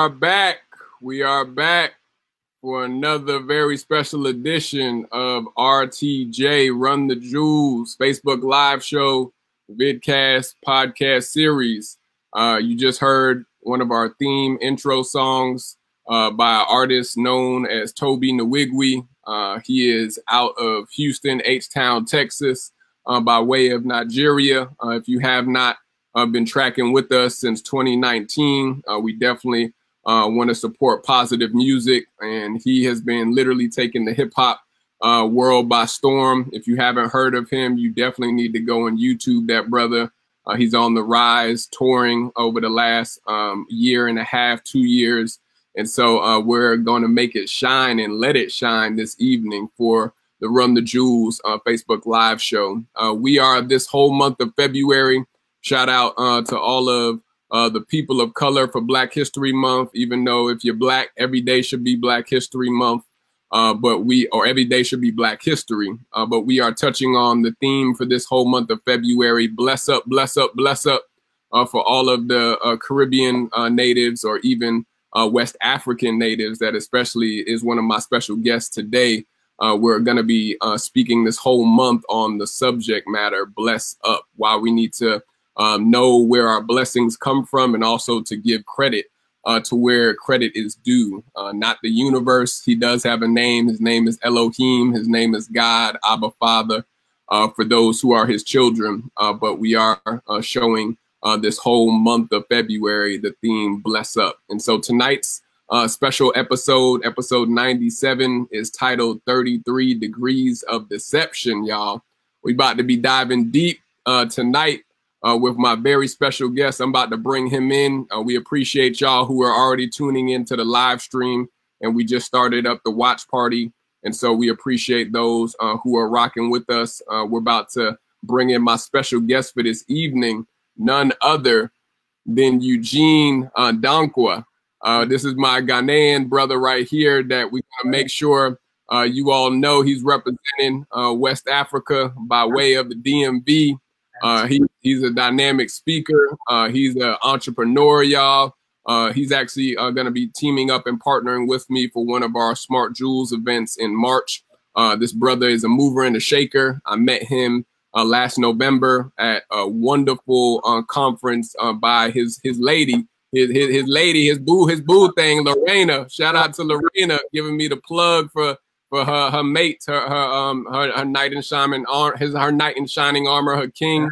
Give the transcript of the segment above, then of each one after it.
are back. We are back for another very special edition of RTJ Run the Jewels Facebook Live Show, vidcast podcast series. Uh, you just heard one of our theme intro songs uh, by an artist known as Tobe Nwigwe. Uh, he is out of Houston, H Town, Texas, uh, by way of Nigeria. Uh, if you have not uh, been tracking with us since 2019, uh, we definitely want to support positive music. And he has been literally taking the hip hop uh, world by storm. If you haven't heard of him, you definitely need to go and YouTube that brother. Uh, he's on the rise, touring over the last um, year and a half, two years. And so uh, we're going to make it shine and let it shine this evening for the Run the Jewels uh, Facebook Live show. Uh, we are this whole month of February. Shout out uh, to all of uh, the people of color for Black History Month. Even though if you're Black, every day should be Black History Month. Uh, but we, or every day should be Black History. Uh, but we are touching on the theme for this whole month of February. Bless up, bless up, bless up uh, for all of the uh, Caribbean uh, natives or even uh, West African natives. That especially is one of my special guests today. we're going to be speaking this whole month on the subject matter, bless up, why we need to um, know where our blessings come from and also to give credit uh, to where credit is due, uh, not the universe. He does have a name. His name is Elohim. His name is God, Abba Father, uh, for those who are his children. Uh, but we are uh, showing uh, this whole month of February the theme Bless Up. And so tonight's special episode, episode 97, is titled 33 Degrees of Deception, y'all. we're about to be diving deep tonight uh, with my very special guest. I'm about to bring him in. Uh, we appreciate y'all who are already tuning into the live stream, and we just started up the watch party. And so we appreciate those uh, who are rocking with us. Uh, we're about to bring in my special guest for this evening, none other than Eugene uh, Dankwa. Uh, this is my Ghanaian brother right here that we to make sure uh, you all know he's representing West Africa by way of the DMV. Uh, he, he's a dynamic speaker. Uh, he's an entrepreneur, y'all. Uh, he's actually uh, going to be teaming up and partnering with me for one of our Smart Jewels events in March. Uh, this brother is a mover and a shaker. I met him uh, last November at a wonderful conference by his his lady, his, his his lady, his boo his boo thing, Lorena. Shout out to Lorena giving me the plug for for her her mate, her her um her, her knight in shining armor, his her knight in shining armor, her king.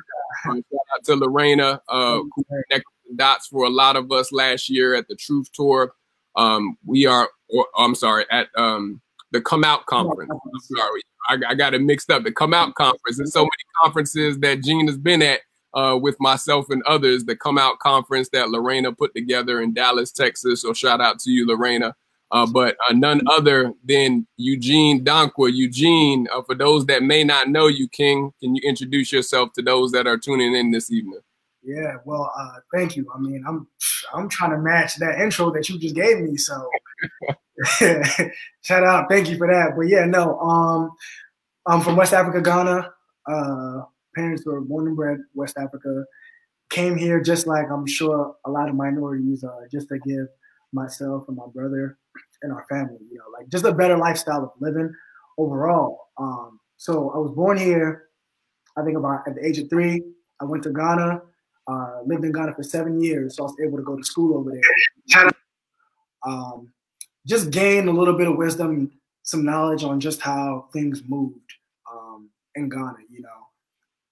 Um, shout out to Lorena, uh, who connected the dots for a lot of us last year at the Truth Tour. Um, we are, or, I'm sorry, at um the Come Out conference. I'm sorry, I, I got it mixed up. The Come Out conference. There's so many conferences that Gene has been at. Uh, with myself and others, the Come Out conference that Lorena put together in Dallas, Texas. So shout out to you, Lorena uh, but uh, none other than Eugene Dankwa. Eugene, uh, for those that may not know you, King, can you introduce yourself to those that are tuning in this evening? Yeah, well, uh, thank you. I mean, I'm I'm trying to match that intro that you just gave me. So, shout out, thank you for that. But yeah, no, um, I'm from West Africa, Ghana. Uh, parents were born and bred West Africa. Came here just like I'm sure a lot of minorities, just to give myself and my brother and our family, you know, like just a better lifestyle of living overall. Um, so I was born here, I think about at the age of three. I went to Ghana, uh, lived in Ghana for seven years, so I was able to go to school over there. Um, just gain a little bit of wisdom, some knowledge on just how things moved um, in Ghana. You know,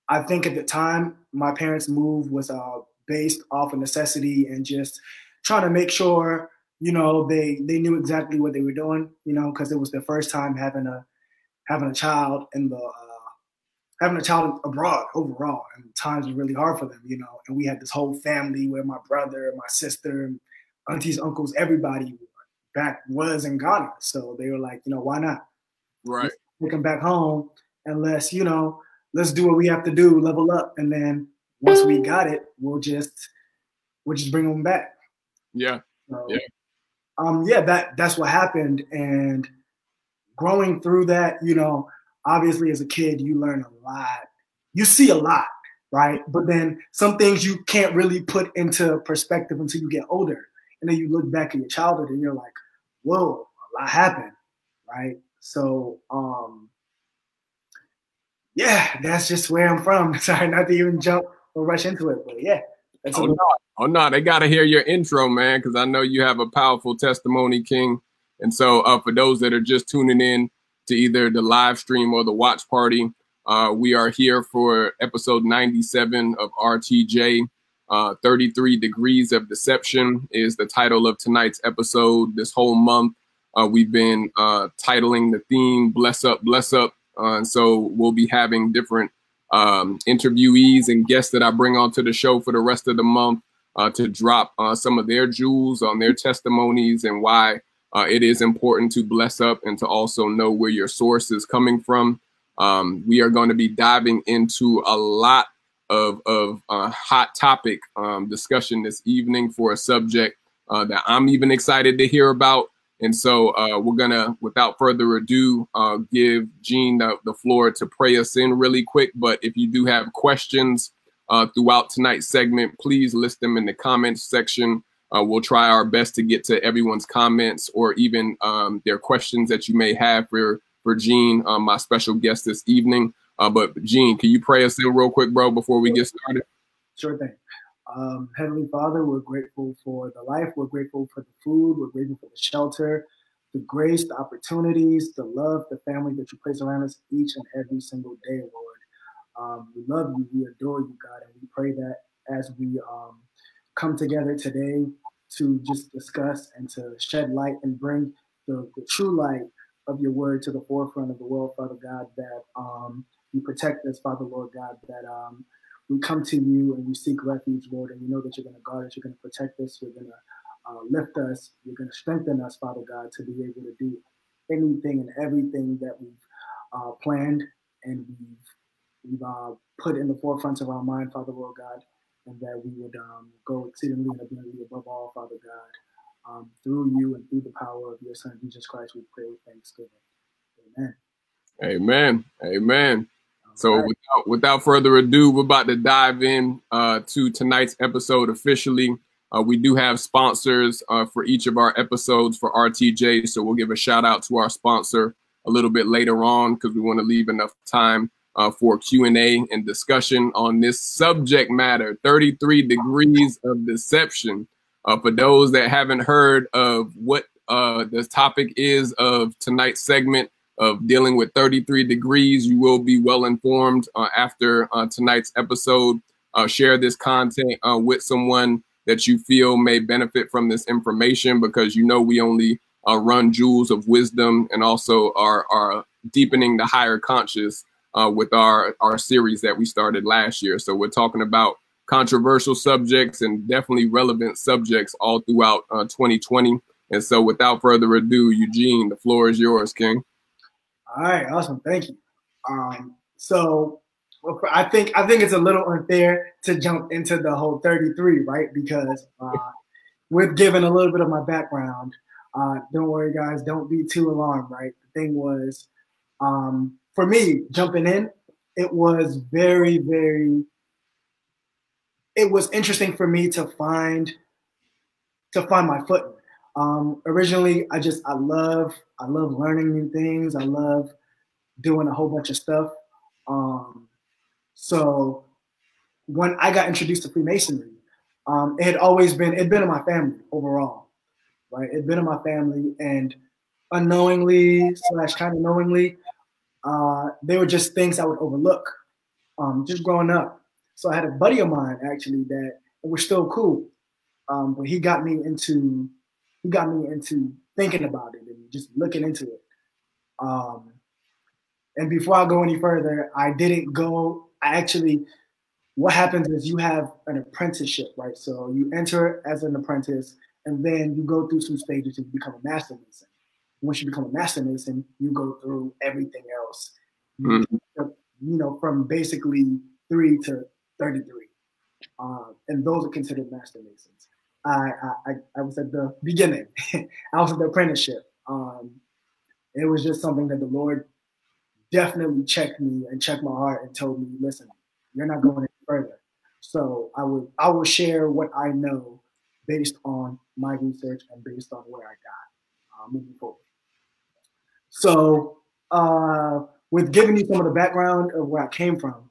I think at the time my parents' move was uh, based off of necessity and just trying to make sure you know they they knew exactly what they were doing you know because it was their first time having a having a child in the uh, having a child abroad overall and times were really hard for them you know and we had this whole family where my brother my sister aunties uncles everybody back was in ghana so they were like you know why not right take them back home and let's you know let's do what we have to do, level up, and then once we got it, we'll just we'll just bring them back. Yeah. So, Yeah. Um, yeah, that that's what happened, and growing through that, you know, obviously as a kid, you learn a lot. You see a lot, right? But then some things you can't really put into perspective until you get older, and then you look back at your childhood and you're like, "Whoa, a lot happened," right? So, um, yeah, that's just where I'm from. Sorry, not to even jump or rush into it, but yeah, that's Oh no, oh no, they gotta hear your intro, man, because I know you have a powerful testimony, King. And so, uh, for those that are just tuning in to either the live stream or the watch party, uh, we are here for episode 97 of RTJ. Uh, 33 Degrees of Deception is the title of tonight's episode. This whole month, uh, we've been uh, titling the theme "Bless Up, Bless Up," uh, and so we'll be having different um, interviewees and guests that I bring onto the show for the rest of the month uh, to drop uh, some of their jewels on their testimonies and why uh, it is important to bless up and to also know where your source is coming from. Um, we are going to be diving into a lot of, of uh, hot topic um, discussion this evening for a subject uh, that I'm even excited to hear about. And so uh, we're gonna, without further ado, uh, give Gene the, the floor to pray us in really quick. But if you do have questions uh, throughout tonight's segment, please list them in the comments section. Uh, we'll try our best to get to everyone's comments or even um, their questions that you may have for for Gene, um, my special guest this evening. Uh, but Gene, can you pray us in real quick, bro, before we get started? Sure thing. Um, Heavenly Father, we're grateful for the life. We're grateful for the food. We're grateful for the shelter, the grace, the opportunities, the love, the family that you place around us each and every single day, Lord. Um, we love you. We adore you, God. And we pray that as we um, come together today to just discuss and to shed light and bring the, the true light of your word to the forefront of the world, Father God, that um, you protect us, Father, Lord God, that um, we come to you and we seek refuge, Lord, and we know that you're going to guard us, you're going to protect us, you're going to uh, lift us, you're going to strengthen us, Father God, to be able to do anything and everything that we've uh, planned and we've, we've uh, put in the forefront of our mind, Father, Lord God, and that we would um, go exceedingly and abundantly above all, Father God. Um, through you and through the power of your Son, Jesus Christ, we pray with thanksgiving. Amen. Amen. Amen. So right. without without further ado, we're about to dive in uh, to tonight's episode officially. Uh, we do have sponsors uh, for each of our episodes for RTJ, so we'll give a shout out to our sponsor a little bit later on because we want to leave enough time uh, for Q and A and discussion on this subject matter: 33 degrees of deception. Uh, for those that haven't heard of what uh, the topic is of tonight's segment, of dealing with 33 degrees. You will be well informed uh, after uh, tonight's episode. Uh, share this content uh, with someone that you feel may benefit from this information because you know we only uh, run jewels of wisdom and also are, are deepening the higher conscious uh, with our, our series that we started last year. So we're talking about controversial subjects and definitely relevant subjects all throughout uh, 2020. And so without further ado, Eugene, the floor is yours, King. All right, awesome. Thank you. Um, so I think I think it's a little unfair to jump into the whole 33, right? Because uh, with giving a little bit of my background, uh, don't worry, guys, don't be too alarmed, right? The thing was, um, for me, jumping in, it was very, very. It was interesting for me to find to find my foot. Um, originally, I just I love I love learning new things. I love doing a whole bunch of stuff. Um, so when I got introduced to Freemasonry, um, it had always been it had been in my family overall, right? It had been in my family, and unknowingly slash kind of knowingly, uh, they were just things I would overlook, um, just growing up. So I had a buddy of mine actually that we're still cool, um, but he got me into he got me into thinking about it and just looking into it. Um, and before I go any further, I didn't go. I actually, what happens is you have an apprenticeship, right? So you enter as an apprentice, and then you go through some stages and become a master mason. Once you become a master mason, you go through everything else. You Mhm. you know, from basically three to 33. Um, and those are considered master masons. I, I, I was at the beginning. I was at the apprenticeship. Um, it was just something that the Lord definitely checked me and checked my heart and told me, listen, you're not going any further. So I would I will share what I know based on my research and based on where I got uh, moving forward. So uh, with giving you some of the background of where I came from,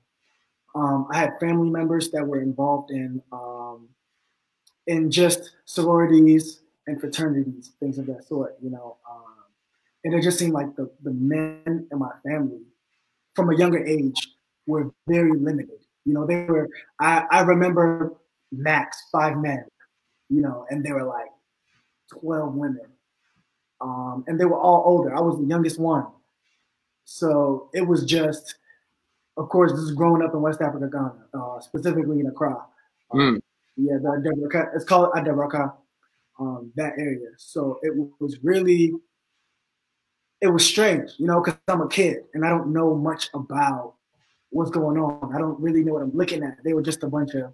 um, I had family members that were involved in um, in just sororities and fraternities, things of that sort. You know, um, and it just seemed like the the men in my family, from a younger age, were very limited. You know, they were. I I remember max five men. You know, and they were like twelve women, um, and they were all older. I was the youngest one, so it was just of course, this is growing up in West Africa, Ghana, uh, specifically in Accra. Um, mm. Yeah, the it's called Adabraka, um, that area. So it was really, it was strange, you know, because I'm a kid and I don't know much about what's going on. I don't really know what I'm looking at. They were just a bunch of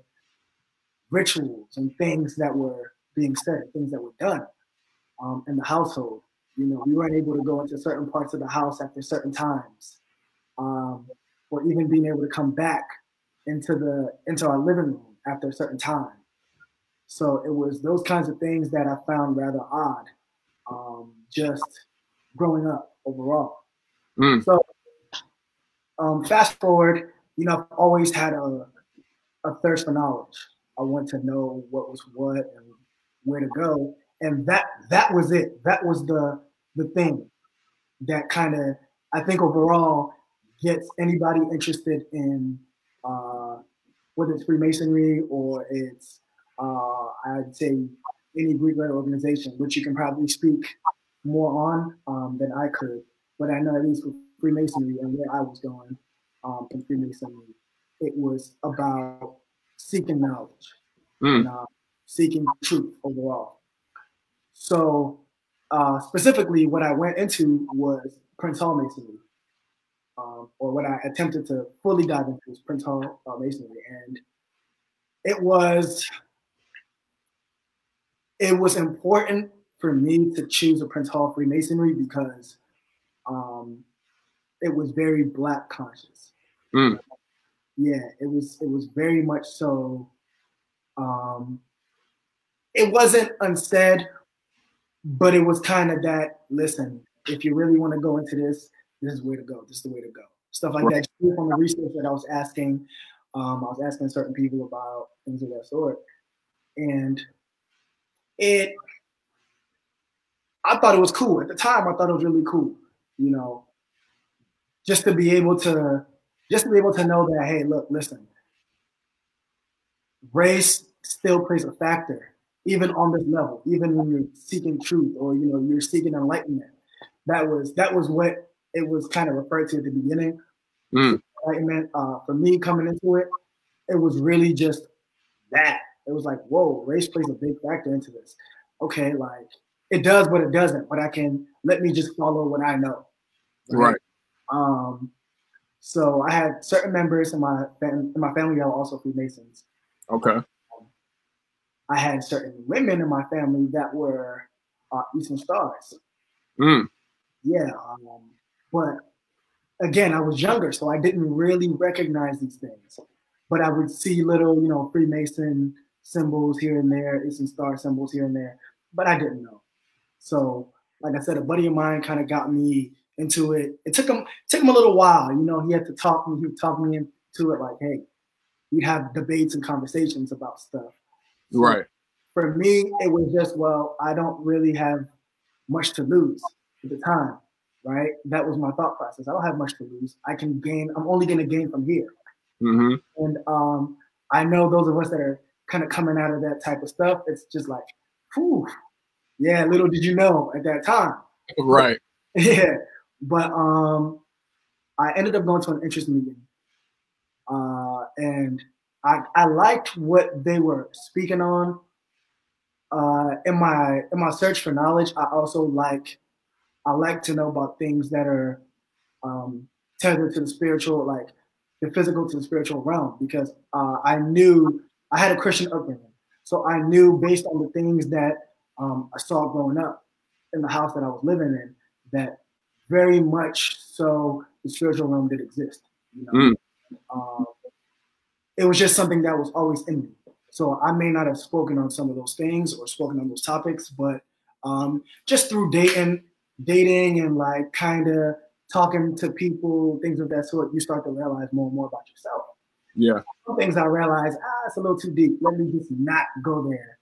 rituals and things that were being said, things that were done um, in the household. You know, we weren't able to go into certain parts of the house after certain times. Um, or even being able to come back into the into our living room after a certain time. So it was those kinds of things that I found rather odd, um, just growing up overall. Mm. So um, fast forward, you know, I've always had a, a thirst for knowledge. I want to know what was what and where to go, and that that was it. That was the the thing that kind of I think overall gets anybody interested in whether it's Freemasonry or it's uh, I'd say any Greek letter organization, which you can probably speak more on um, than I could. But I know at least with Freemasonry and where I was going um, in Freemasonry, it was about seeking knowledge mm. and uh, seeking truth overall. So uh, specifically, what I went into was Prince Hall Masonry um, or what I attempted to fully dive into was Prince Hall uh, Masonry, and it was it was important for me to choose a Prince Hall Freemasonry because um, it was very black conscious. Mm. Yeah, it was it was very much so. Um, it wasn't unsaid, but it was kind of that. Listen, if you really want to go into this, this is the way to go. This is the way to go. Stuff like right. that. From the research that I was asking, um, I was asking certain people about things of that sort, and it. I thought it was cool at the time. I thought it was really cool. You know, just to be able to, just to be able to know that, hey, look, listen, race still plays a factor, even on this level, even when you're seeking truth or you know you're seeking enlightenment. That was that was what it was kind of referred to at the beginning. Mm. Enlightenment. Uh, for me coming into it, it was really just that. It was like, whoa, race plays a big factor into this. Okay, like it does, but it doesn't. But I can let me just follow what I know. Right. Um. So I had certain members in my fam- in my family that were also Freemasons. Okay. Um, I had certain women in my family that were uh, Eastern Stars. Mm. Yeah. Um, but again, I was younger, so I didn't really recognize these things. But I would see little, you know, Freemason symbols here and there, Eastern Star symbols here and there, but I didn't know. So, like I said, a buddy of mine kind of got me into it. It took him took him a little while, you know. He had to talk me. He would talk me into it, like, hey, we'd have debates and conversations about stuff. Right. For me, it was just, well, I don't really have much to lose at the time right? That was my thought process. I don't have much to lose. I can gain. I'm only going to gain from here. Mm-hmm. And um, I know those of us that are kind of coming out of that type of stuff. It's just like, whew, yeah. Little did you know at that time. Right. yeah. But um, I ended up going to an interest meeting, uh, and I I liked what they were speaking on. Uh, in my in my search for knowledge, I also like I like to know about things that are um, tethered to the spiritual, like the physical to the spiritual realm because uh, I knew I had a Christian upbringing. So I knew based on the things that um, I saw growing up in the house that I was living in that very much so the spiritual realm did exist. You know? Mm. Um, it was just something that was always in me. So I may not have spoken on some of those things or spoken on those topics, but um, just through dating, dating and like kind of talking to people, things of that sort, you start to realize more and more about yourself. Yeah. Some things I realize, ah, it's a little too deep. Let me just not go there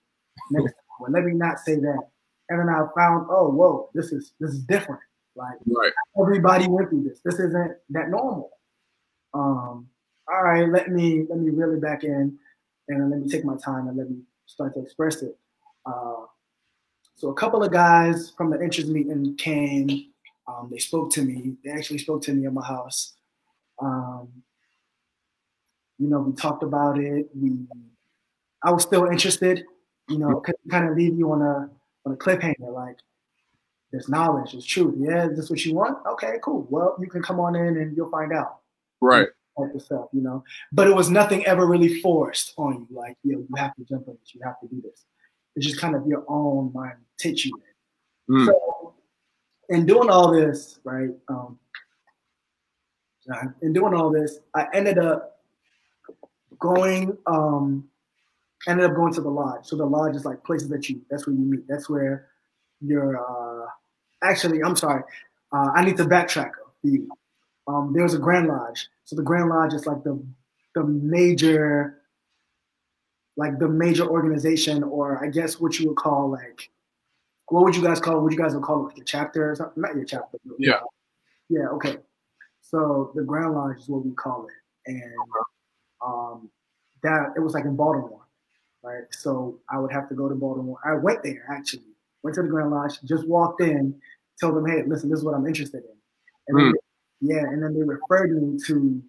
next time. Let me not say that. And then I found, oh, whoa, this is this is different. Like right. everybody went through this. This isn't that normal. Um, all right, let me let me reel it back in and let me take my time and let me start to express it. Uh, so a couple of guys from the interest meeting came. Um, they spoke to me. They actually spoke to me at my house. Um, you know, we talked about it. We, I was still interested. You know, kind of leave you on a on a cliffhanger. Like, there's knowledge, there's truth. Yeah, is this what you want? Okay, cool. Well, you can come on in and you'll find out. Right. Of stuff, you know. But it was nothing ever really forced on you. Like, you know, you have to jump in this. You have to do this. It's just kind of your own mind takes you in. Mm. So, in doing all this, right? Um, in doing all this, I ended up going um ended up going to the lodge. So the lodge is like places that you that's where you meet. That's where you're uh actually I'm sorry. Uh, I need to backtrack you. Um, there's a Grand Lodge. So the Grand Lodge is like the the major like the major organization or I guess what you would call like what would you guys call what would you guys would call it like your chapter or something? Not your chapter. Yeah. Yeah, okay. So the Grand Lodge is what we call it. And um, that it was like in Baltimore, right? So I would have to go to Baltimore. I went there actually, went to the Grand Lodge, just walked in, told them, hey, listen, this is what I'm interested in. And mm. hmm. yeah, and then they referred me to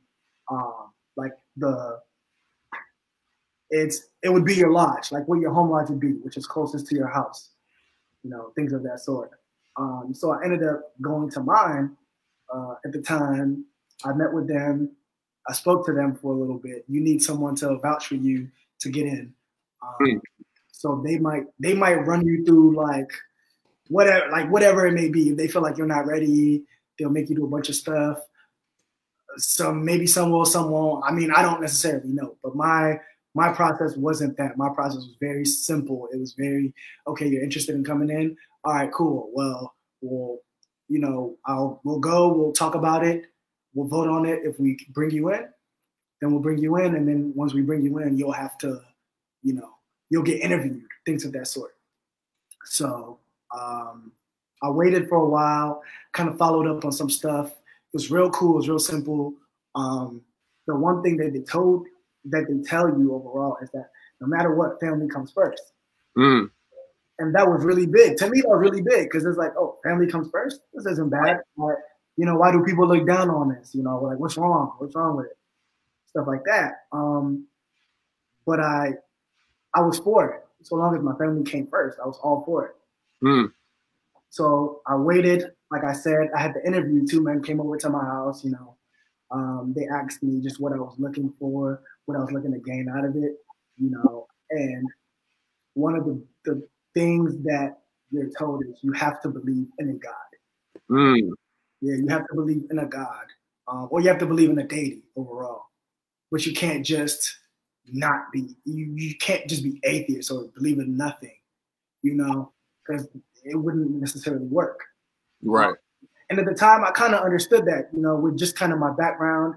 uh, like the it's it would be your lodge, like what your home lodge would be, which is closest to your house, you know, things of that sort. Um, so I ended up going to mine uh, at the time. I met with them. I spoke to them for a little bit. You need someone to vouch for you to get in. Um, mm. So they might they might run you through like whatever like whatever it may be. If they feel like you're not ready, they'll make you do a bunch of stuff. Some maybe some will, some won't. I mean, I don't necessarily know, but my my process wasn't that. My process was very simple. It was very okay. You're interested in coming in. All right, cool. Well, we'll you know, I'll we'll go. We'll talk about it. We'll vote on it. If we bring you in, then we'll bring you in. And then once we bring you in, you'll have to, you know, you'll get interviewed, things of that sort. So um, I waited for a while, kind of followed up on some stuff. It was real cool. It was real simple. Um, the one thing that they told, that they tell you overall is that no matter what, family comes first. Mm. And that was really big. To me, that was really big because it's like, oh, family comes first. This isn't bad. But you know, why do people look down on this? You know, like what's wrong? What's wrong with it? Stuff like that. Um, but I, I was for it. So long as my family came first, I was all for it. Mm. So I waited. Like I said, I had the interview. Two men came over to my house. You know, um, they asked me just what I was looking for, what I was looking to gain out of it. You know, and one of the, the things that you're told is you have to believe in a God. Mm. Yeah, you have to believe in a God, um, or you have to believe in a deity overall. But you can't just not be. You you can't just be atheist or believe in nothing, you know, because it wouldn't necessarily work. Right. And at the time, I kind of understood that, you know, with just kind of my background,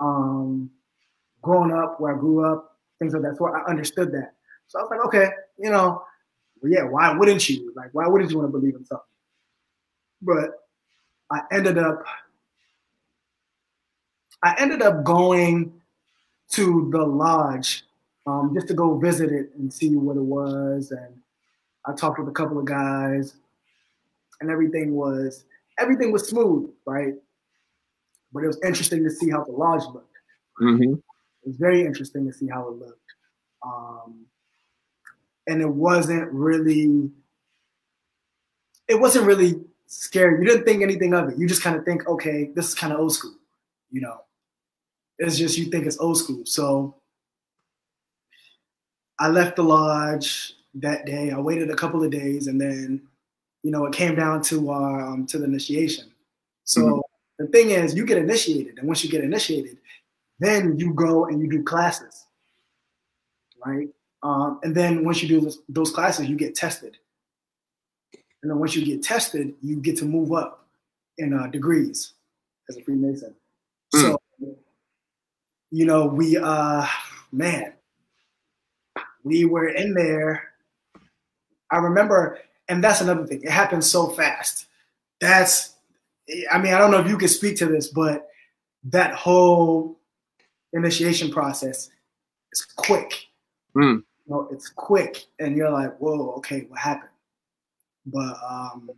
um, growing up where I grew up, things like that. So I understood that. So I was like, okay, you know, yeah, why wouldn't you? Like, why wouldn't you want to believe in something? But I ended up I ended up going to the lodge um, just to go visit it and see what it was. And I talked with a couple of guys, and everything was everything was smooth, right? But it was interesting to see how the lodge looked. Mm-hmm. It was very interesting to see how it looked, um, and it wasn't really. It wasn't really scary. You didn't think anything of it. You just kind of think, okay, this is kind of old school, you know. It's just you think it's old school. So I left the lodge that day. I waited a couple of days, and then, you know, it came down to um, to the initiation. So mm-hmm. the thing is, you get initiated, and once you get initiated, then you go and you do classes, right? Um, and then once you do this, those classes, you get tested. And then once you get tested, you get to move up in uh, degrees as a Freemason. Mm. So, you know, we, uh, man, we were in there. I remember, and that's another thing. It happens so fast. That's, I mean, I don't know if you can speak to this, but that whole initiation process is quick. Mm. You know, it's quick, and you're like, whoa, okay, what happened? But um,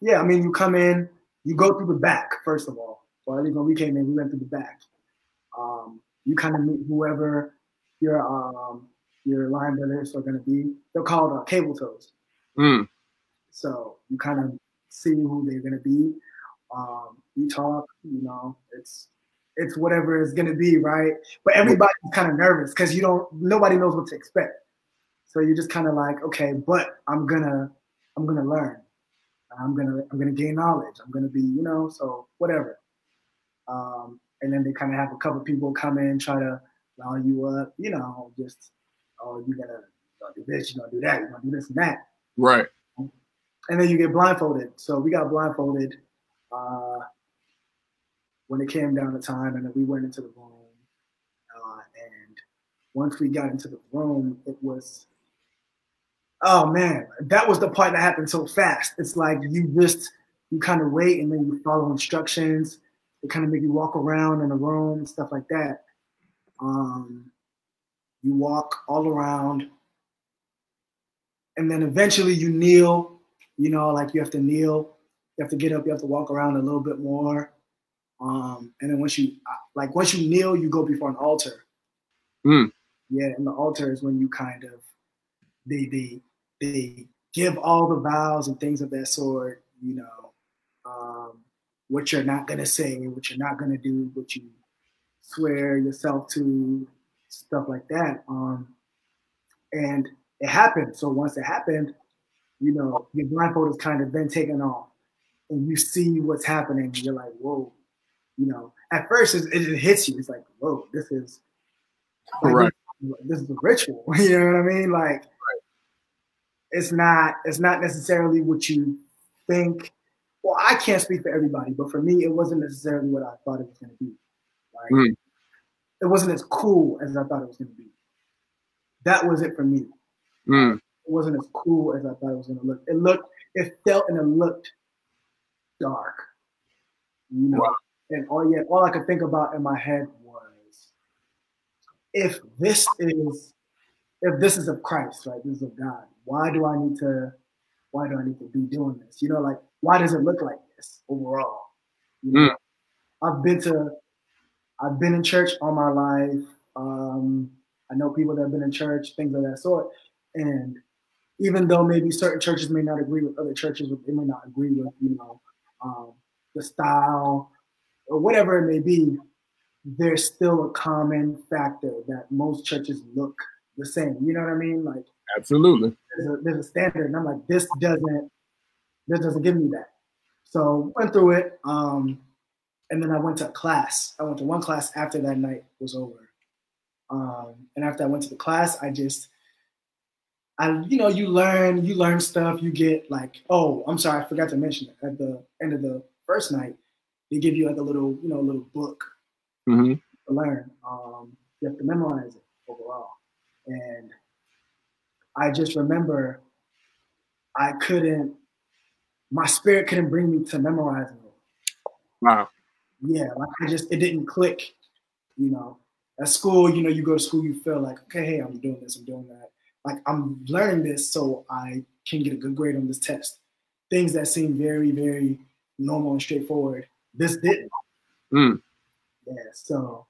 yeah, I mean, you come in, you go through the back first of all. Or at least when we came in, we went through the back. Um, you kind of meet whoever your um, your line brothers are going to be. They're called uh, cable tows. Mm. So you kind of see who they're going to be. Um, you talk, you know, it's it's whatever it's going to be, right? But everybody's kind of nervous because you don't, nobody knows what to expect. So you're just kind of like, okay, but I'm gonna, I'm gonna learn. I'm gonna, I'm gonna gain knowledge. I'm gonna be, you know, so whatever. Um, and then they kind of have a couple people come in, try to rile you up, you know, just oh, you're gonna, do this, you're gonna do that, you're gonna do this and that. Right. And then you get blindfolded. So we got blindfolded uh, when it came down to time, and then we went into the room. Uh, and once we got into the room, it was, oh man, that was the part that happened so fast. It's like you just, you kind of wait and then you follow instructions. They kind of make you walk around in the room, stuff like that. Um, you walk all around, and then eventually you kneel. You know, like you have to kneel, you have to get up, you have to walk around a little bit more. Um, and then once you like once you kneel, you go before an altar. Mm. Yeah, and the altar is when you kind of they they they give all the vows and things of that sort. You know, um, what you're not gonna say, what you're not gonna do, what you swear yourself to, stuff like that. Um, and it happened. So once it happened, you know, your blindfold is kind of then taken off, and you see what's happening. You're like, whoa, you know. At first, it, it hits you. It's like, whoa, this is like, right. This, is a ritual. you know what I mean? Like, it's not. It's not necessarily what you think. Well, I can't speak for everybody, but for me, it wasn't necessarily what I thought it was going to be. Like, mm it wasn't as cool as I thought it was going to be. That was it for me. Mm. It wasn't as cool as I thought it was going to look. It looked, it felt and it looked dark. You know, wow. and all yeah, all I could think about in my head was, if this is, if this is of Christ, right? This is of God. Why do I need to? Why do I need to be doing this? You know, like why does it look like this overall? You know, mm. I've been to I've been in church all my life. Um, I know people that have been in church, things of that sort. And even though maybe certain churches may not agree with other churches, they may not agree with, you know, um, the style or whatever it may be, there's still a common factor that most churches look the same. You know what I mean? Like absolutely. There's a, there's a standard, and I'm like, this doesn't, this doesn't give me that. So went through it. Um, and then I went to a class. I went to one class after that night was over. Um, and after I went to the class, I just, I, you know, you learn, you learn stuff. You get like, oh, I'm sorry, I forgot to mention it. At the end of the first night, they give you like a little, you know, a little book mm-hmm. to learn. Um, you have to memorize it overall. And I just remember I couldn't, my spirit couldn't bring me to memorizing it. Wow yeah, like I just it didn't click. You know, at school, you know, you go to school, you feel like, okay, hey, I'm doing this, I'm doing that. Like I'm learning this so I can get a good grade on this test. Things that seem very, very normal and straightforward. This didn't. Mm. Yeah. So,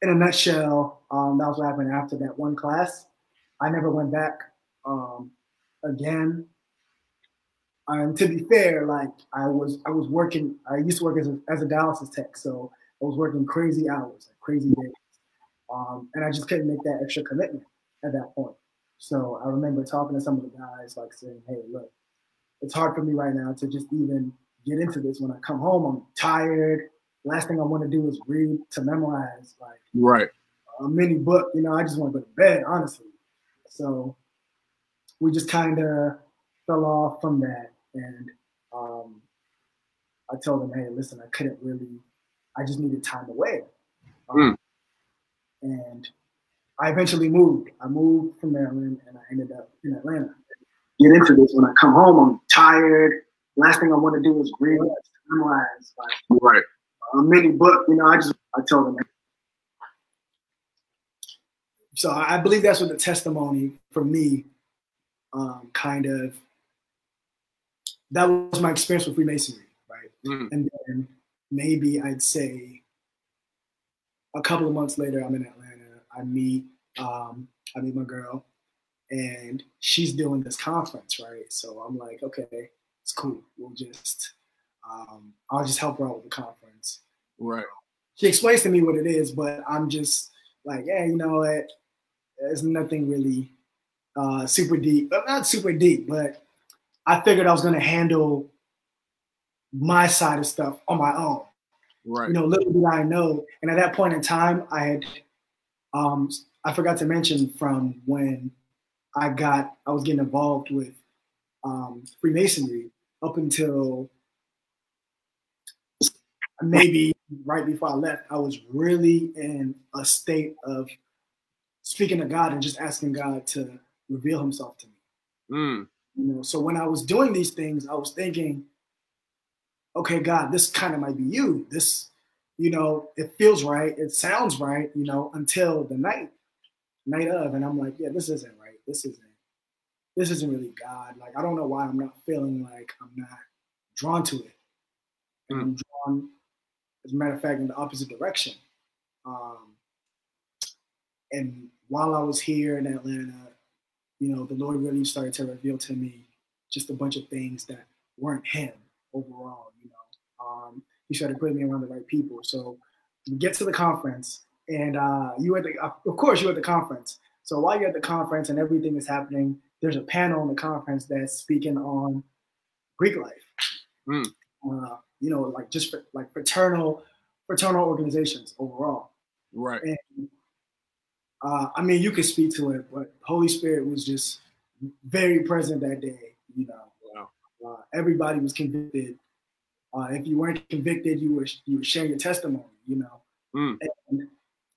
in a nutshell, um, that was what happened after that one class. I never went back um, again and to be fair, like I was I was working, I used to work as a, as a dialysis tech. So I was working crazy hours, like crazy days, um, and I just couldn't make that extra commitment at that point. So I remember talking to some of the guys, like saying, "Hey, look, it's hard for me right now to just even get into this. When I come home, I'm tired. Last thing I want to do is read to memorize, like right a mini book. You know, I just want to go to bed, honestly. So we just kind of fell off from that, and um, I told them, "Hey, listen, I couldn't really. I just needed time away." Um, Mm. And I eventually moved. I moved from Maryland, and I ended up in Atlanta. Get into this when I come home. I'm tired. Last thing I want to do is read, memorize, like right a mini book. You know, I just I told them. So I believe that's what the testimony for me, um, kind of. That was my experience with Freemasonry, right? Mm. And then maybe I'd say a couple of months later, I'm in Atlanta. I meet, um, I meet my girl, and she's doing this conference, right? So I'm like, okay, it's cool. We'll just, um, I'll just help her out with the conference. right She explains to me what it is, but I'm just like, yeah, you know what? There's nothing really uh, super deep, not super deep, but I figured I was going to handle my side of stuff on my own right you know, little did I know. And at that point in time, I had, um, I forgot to mention from when I got, I was getting involved with um, Freemasonry up until maybe right before I left, I was really in a state of speaking to God and just asking God to reveal Himself to me. mm. You know, so when I was doing these things, I was thinking, okay, God, this kind of might be you. This, you know, it feels right, it sounds right, you know, until the night, night of, and I'm like, yeah, this isn't right. This isn't, this isn't really God. Like, I don't know why I'm not feeling like I'm not drawn to it, and I'm drawn, as a matter of fact, in the opposite direction. Um, and while I was here in Atlanta, you know, the Lord really started to reveal to me just a bunch of things that weren't Him overall. You know, um, He started putting me around the right people. So we get to the conference, and uh, you were at the, of course, you're at the conference. So while you're at the conference and everything is happening, there's a panel in the conference that's speaking on Greek life. Mm. Uh, you know, like just for, like fraternal fraternal organizations overall. right And uh, I mean, you could speak to it, but Holy Spirit was just very present that day. You know, wow uh, everybody was convicted. Uh, if you weren't convicted, you were you were sharing your testimony. You know, Mm. and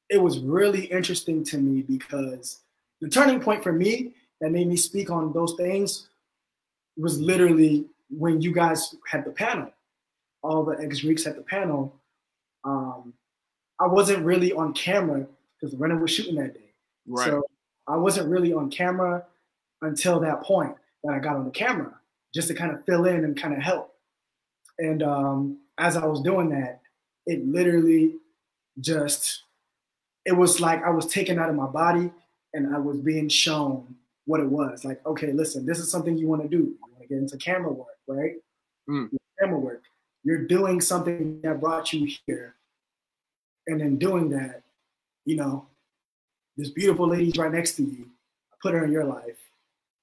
it was really interesting to me because the turning point for me that made me speak on those things was literally when you guys had the panel. All the ex Greeks had the panel. Um, I wasn't really on camera because Renner was shooting that day. right So I wasn't really on camera until that point that I got on the camera, just to kind of fill in and kind of help. And um, as I was doing that, it literally just, it was like I was taken out of my body and I was being shown what it was. Like, okay, listen, this is something you want to do. You want to get into camera work, right? Mm. Camera work. You're doing something that brought you here. And in doing that, you know, this beautiful lady's right next to you. Put her in your life.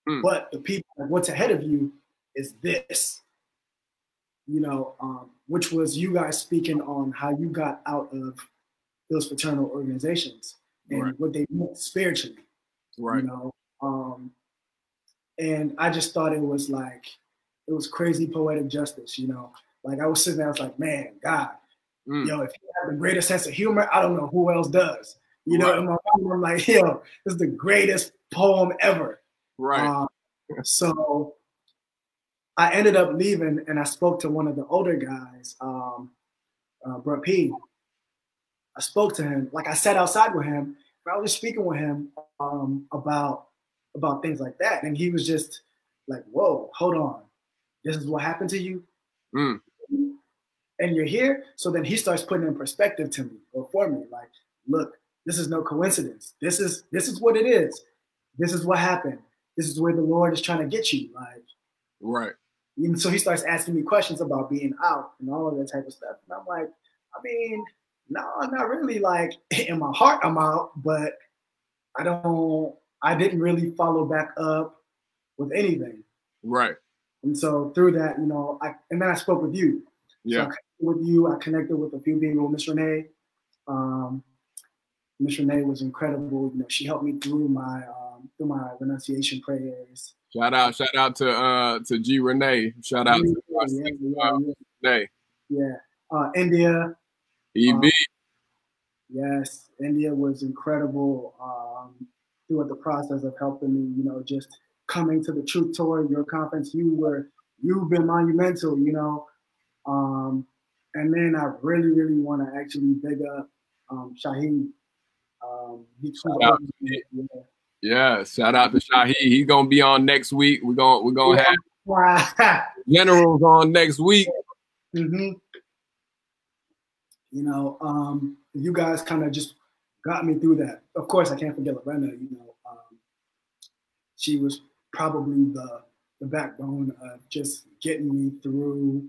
Mm. But the people, what's ahead of you is this. You know, um, which was you guys speaking on how you got out of those fraternal organizations and Right. what they meant spiritually right you know um and i just thought it was like it was crazy poetic justice you know like i was sitting there i was like man god Mm. yo if you have the greatest sense of humor i don't know who else does you know Right. in my mind i'm like yo this is the greatest poem ever right um, so I ended up leaving and I spoke to one of the older guys, um, uh, Brett P. I spoke to him, like I sat outside with him, but I was speaking with him um, about about things like that, and he was just like, "Whoa, hold on, this is what happened to you, Mm. and you're here." So then he starts putting in perspective to me or for me, like, "Look, this is no coincidence. This is this is what it is. This is what happened. This is where the Lord is trying to get you." Like, right and so he starts asking me questions about being out and all of that type of stuff. And I'm like, I mean, no, I'm not really. Like in my heart, I'm out, but I don't. I didn't really follow back up with anything. Right. And so through that, you know, I and then I spoke with you. Yeah. So with you, I connected with a few people, Miss Renee. Um, Miss Renee was incredible. You know, she helped me through my um, through my renunciation prayers. Shout out, shout out to uh to G Renee. Shout out to yeah, yeah, yeah, yeah. Renee. Yeah. Uh, India. EB. Um, yes, India was incredible um, throughout the process of helping me. You know, just coming to the Truth Tour, your conference. You were you've been monumental. You know, um, and then I really, really want to actually big up um, Shahid. Um, he Shout out to yeah. Yeah, shout out to Shahid. He's gonna be on next week. We're gonna we're gonna have generals on next week. hmm You know, um, you guys kind of just got me through that. Of course, I can't forget Lorena. You know, um, she was probably the the backbone of just getting me through,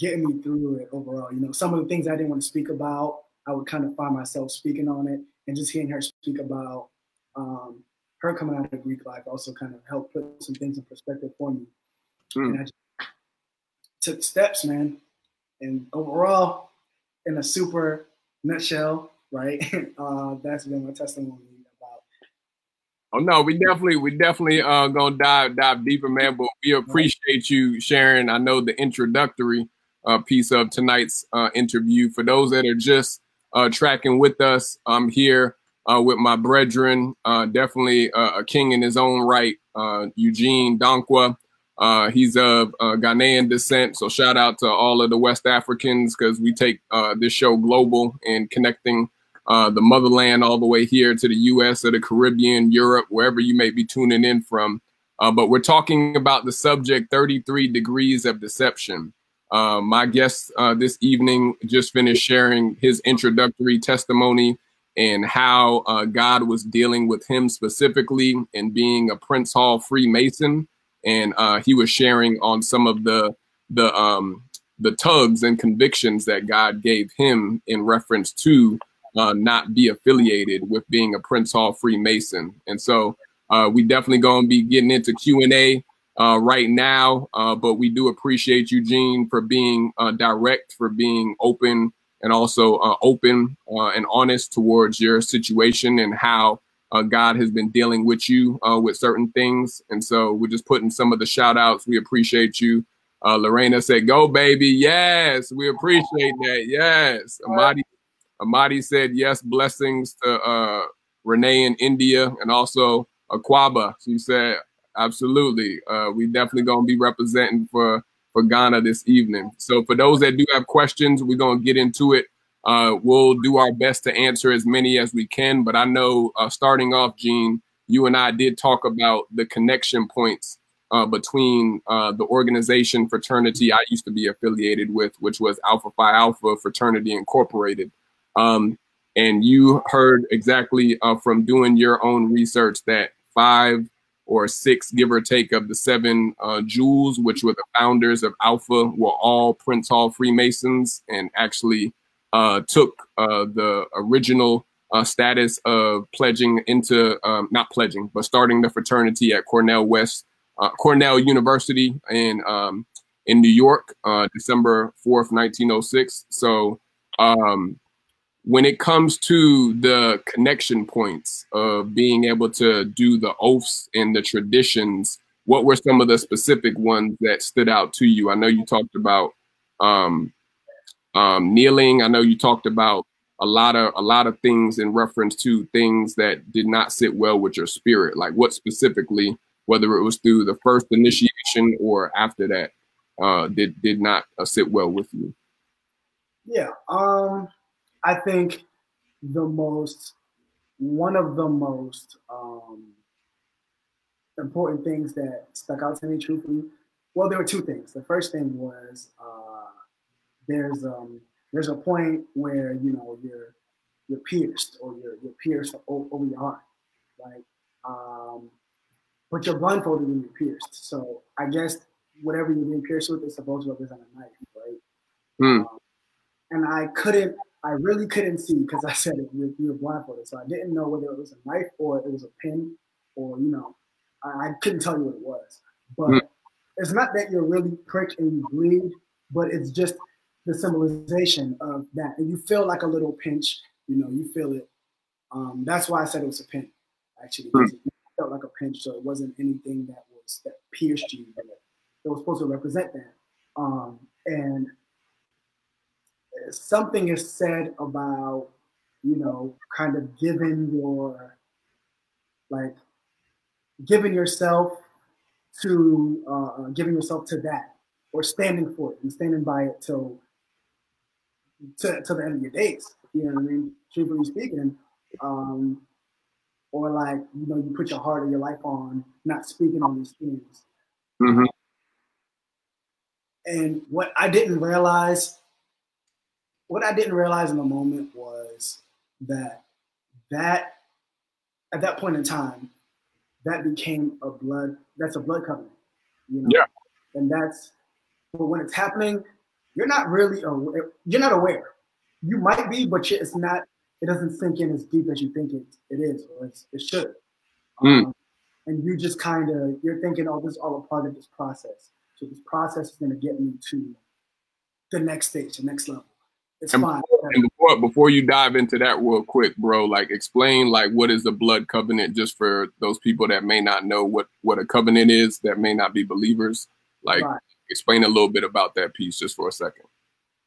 getting me through it overall. You know, some of the things I didn't want to speak about, I would kind of find myself speaking on it, and just hearing her speak about um, her coming out of Greek life also kind of helped put some things in perspective for me. Mm. And I just took steps, man. And overall, in a super nutshell, right? uh, that's been my testimony about. Oh no, we definitely we definitely uh gonna dive dive deeper, man. But we appreciate you sharing. I know the introductory uh, piece of tonight's uh, interview. For those that are just uh, tracking with us, I'm here uh, with my brethren, uh, definitely uh, a king in his own right, uh, Eugene Dankwa. Uh, he's of Ghanaian descent, so shout out to all of the West Africans because we take this show global and connecting the motherland all the way here to the U.S. or the Caribbean, Europe, wherever you may be tuning in from. But we're talking about the subject 33 degrees of deception. Uh, my guest uh, this evening just finished sharing his introductory testimony and how uh, God was dealing with him specifically and being a Prince Hall Freemason. And uh, he was sharing on some of the the um, the tugs and convictions that God gave him in reference to uh, not be affiliated with being a Prince Hall Freemason. And so uh, we definitely to be getting into Q and A uh, right now. Uh, but we do appreciate Eugene for being uh, direct, for being open, and also uh, open uh, and honest towards your situation and how uh, God has been dealing with you uh, with certain things. And so we're just putting some of the shout outs. We appreciate you. Uh, Lorena said, Go, baby. Yes, we appreciate that. Yes. Amadi, Amadi said, Yes, blessings to uh, Renee in India and also Aquaba. She said, Absolutely. We definitely going to be representing for, for Ghana this evening. So for those that do have questions, we're going to get into it. Uh, we'll do our best to answer as many as we can. But I know uh, starting off, Gene, you and I did talk about the connection points uh, between uh, the organization fraternity I used to be affiliated with, which was Alpha Phi Alpha Fraternity Incorporated. Um, and you heard exactly uh, from doing your own research that five or six, give or take, of the seven uh, jewels, which were the founders of Alpha, were all Prince Hall Freemasons and actually uh, took uh, the original uh, status of pledging into, um, not pledging, but starting the fraternity at Cornell West, uh, Cornell University in um, in New York, uh, December fourth, nineteen oh six. So. Um, when it comes to the connection points of being able to do the oaths and the traditions, what were some of the specific ones that stood out to you? I know you talked about um, um, kneeling. I know you talked about a lot of a lot of things in reference to things that did not sit well with your spirit. Like what specifically, whether it was through the first initiation or after that, uh, did did not uh, sit well with you? Yeah. Um I think the most, one of the most um, important things that stuck out to me, truthfully, well, there were two things. The first thing was uh, there's um, there's a point where you know you're you're pierced or you're you're pierced over your heart, like, um, but you're blindfolded when you're pierced. So I guess whatever you're being pierced with is supposed to represent a knife, right? Hmm. Um, and I couldn't I really couldn't see because I said it we, we were blindfolded, so I didn't know whether it was a knife or it was a pin or you know, I, I couldn't tell you what it was. But mm. it's not that you're really pricked and you bleed, but it's just the symbolization of that, and you feel like a little pinch. You know, you feel it. Um, that's why I said it was a pin. Actually, mm. it felt like a pinch, so it wasn't anything that was that pierced you. But it was supposed to represent that. Um, and something is said about, you know, kind of giving your, like, giving yourself to, uh, giving yourself to that, or standing for it and standing by it till, to, to the end of your days. You know what I mean? Truthfully speaking, um, or like you know, you put your heart and your life on not speaking on these things. Mm-hmm. And what I didn't realize, what I didn't realize in the moment was that that at that point in time, that became a blood. That's a blood covenant. You know? Yeah. And that's but when it's happening, you're not really aware. You're not aware. You might be, but it's not. It doesn't sink in as deep as you think it, it is, or it should. Mm. Um, and you just kind of you're thinking, oh, this is all a part of this process. So this process is going to get me to the next stage, the next level. It's and fine. Before, and before before you dive into that real quick, bro, like explain like what is the blood covenant just for those people that may not know what what a covenant is that may not be believers. Like right. explain a little bit about that piece just for a second.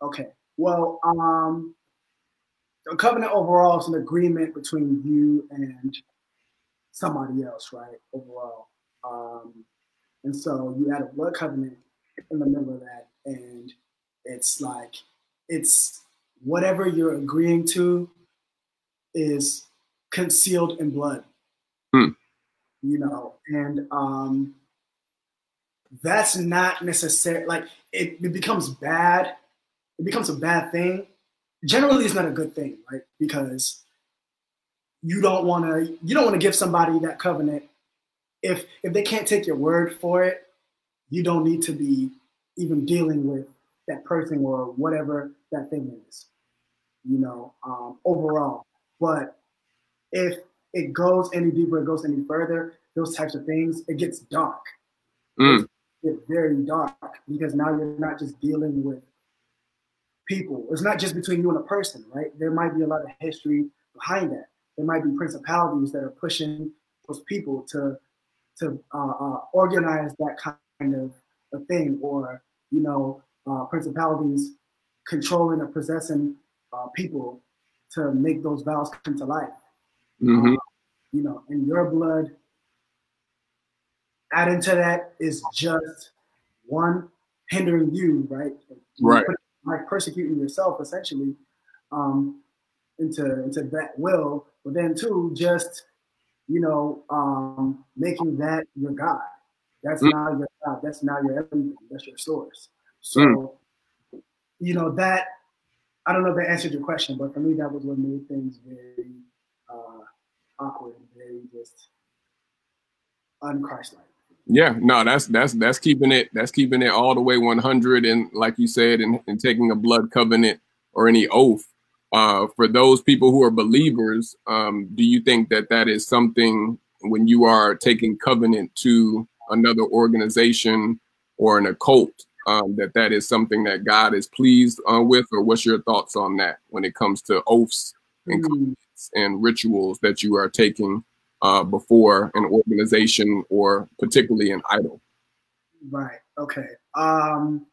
Okay. Well, um a covenant overall is an agreement between you and somebody else, right? Overall. Um and so you had a blood covenant in the middle of that, and it's like it's whatever you're agreeing to is concealed in blood. Hmm. You know, and um, that's not necessary. Like it, it becomes bad. It becomes a bad thing. Generally, it's not a good thing, right? Because you don't want to. You don't want to give somebody that covenant if if they can't take your word for it, you don't need to be even dealing with that person or whatever that thing is, you know, um, overall. But if it goes any deeper, it goes any further, those types of things, it gets dark. Mm. It's very dark because now you're not just dealing with people. It's not just between you and a person, right? There might be a lot of history behind that. There might be principalities that are pushing those people to to uh, uh, organize that kind of a thing, or you know, uh, principalities controlling or possessing uh, people to make those vows come to life. Mm-hmm. Uh, you know, and your blood adding to that is just one hindering you, right? Right. Like persecuting yourself essentially um, into into that will, but then two, just you know, um, making that your God. That's mm. now your God. That's now your everything. That's your source. So, mm. you know, that, I don't know if that answered your question, but for me, that was what made things very uh, awkward and very just unchristlike. Yeah, no, that's that's that's keeping it that's keeping it all the way 100 and like you said and, and taking a blood covenant or any oath uh, for those people who are believers, um, do you think that that is something when you are taking covenant to another organization or an occult um, that that is something that God is pleased uh, with, or what's your thoughts on that when it comes to oaths and mm. and rituals that you are taking uh, before an organization or particularly an idol? Right. Okay. Um,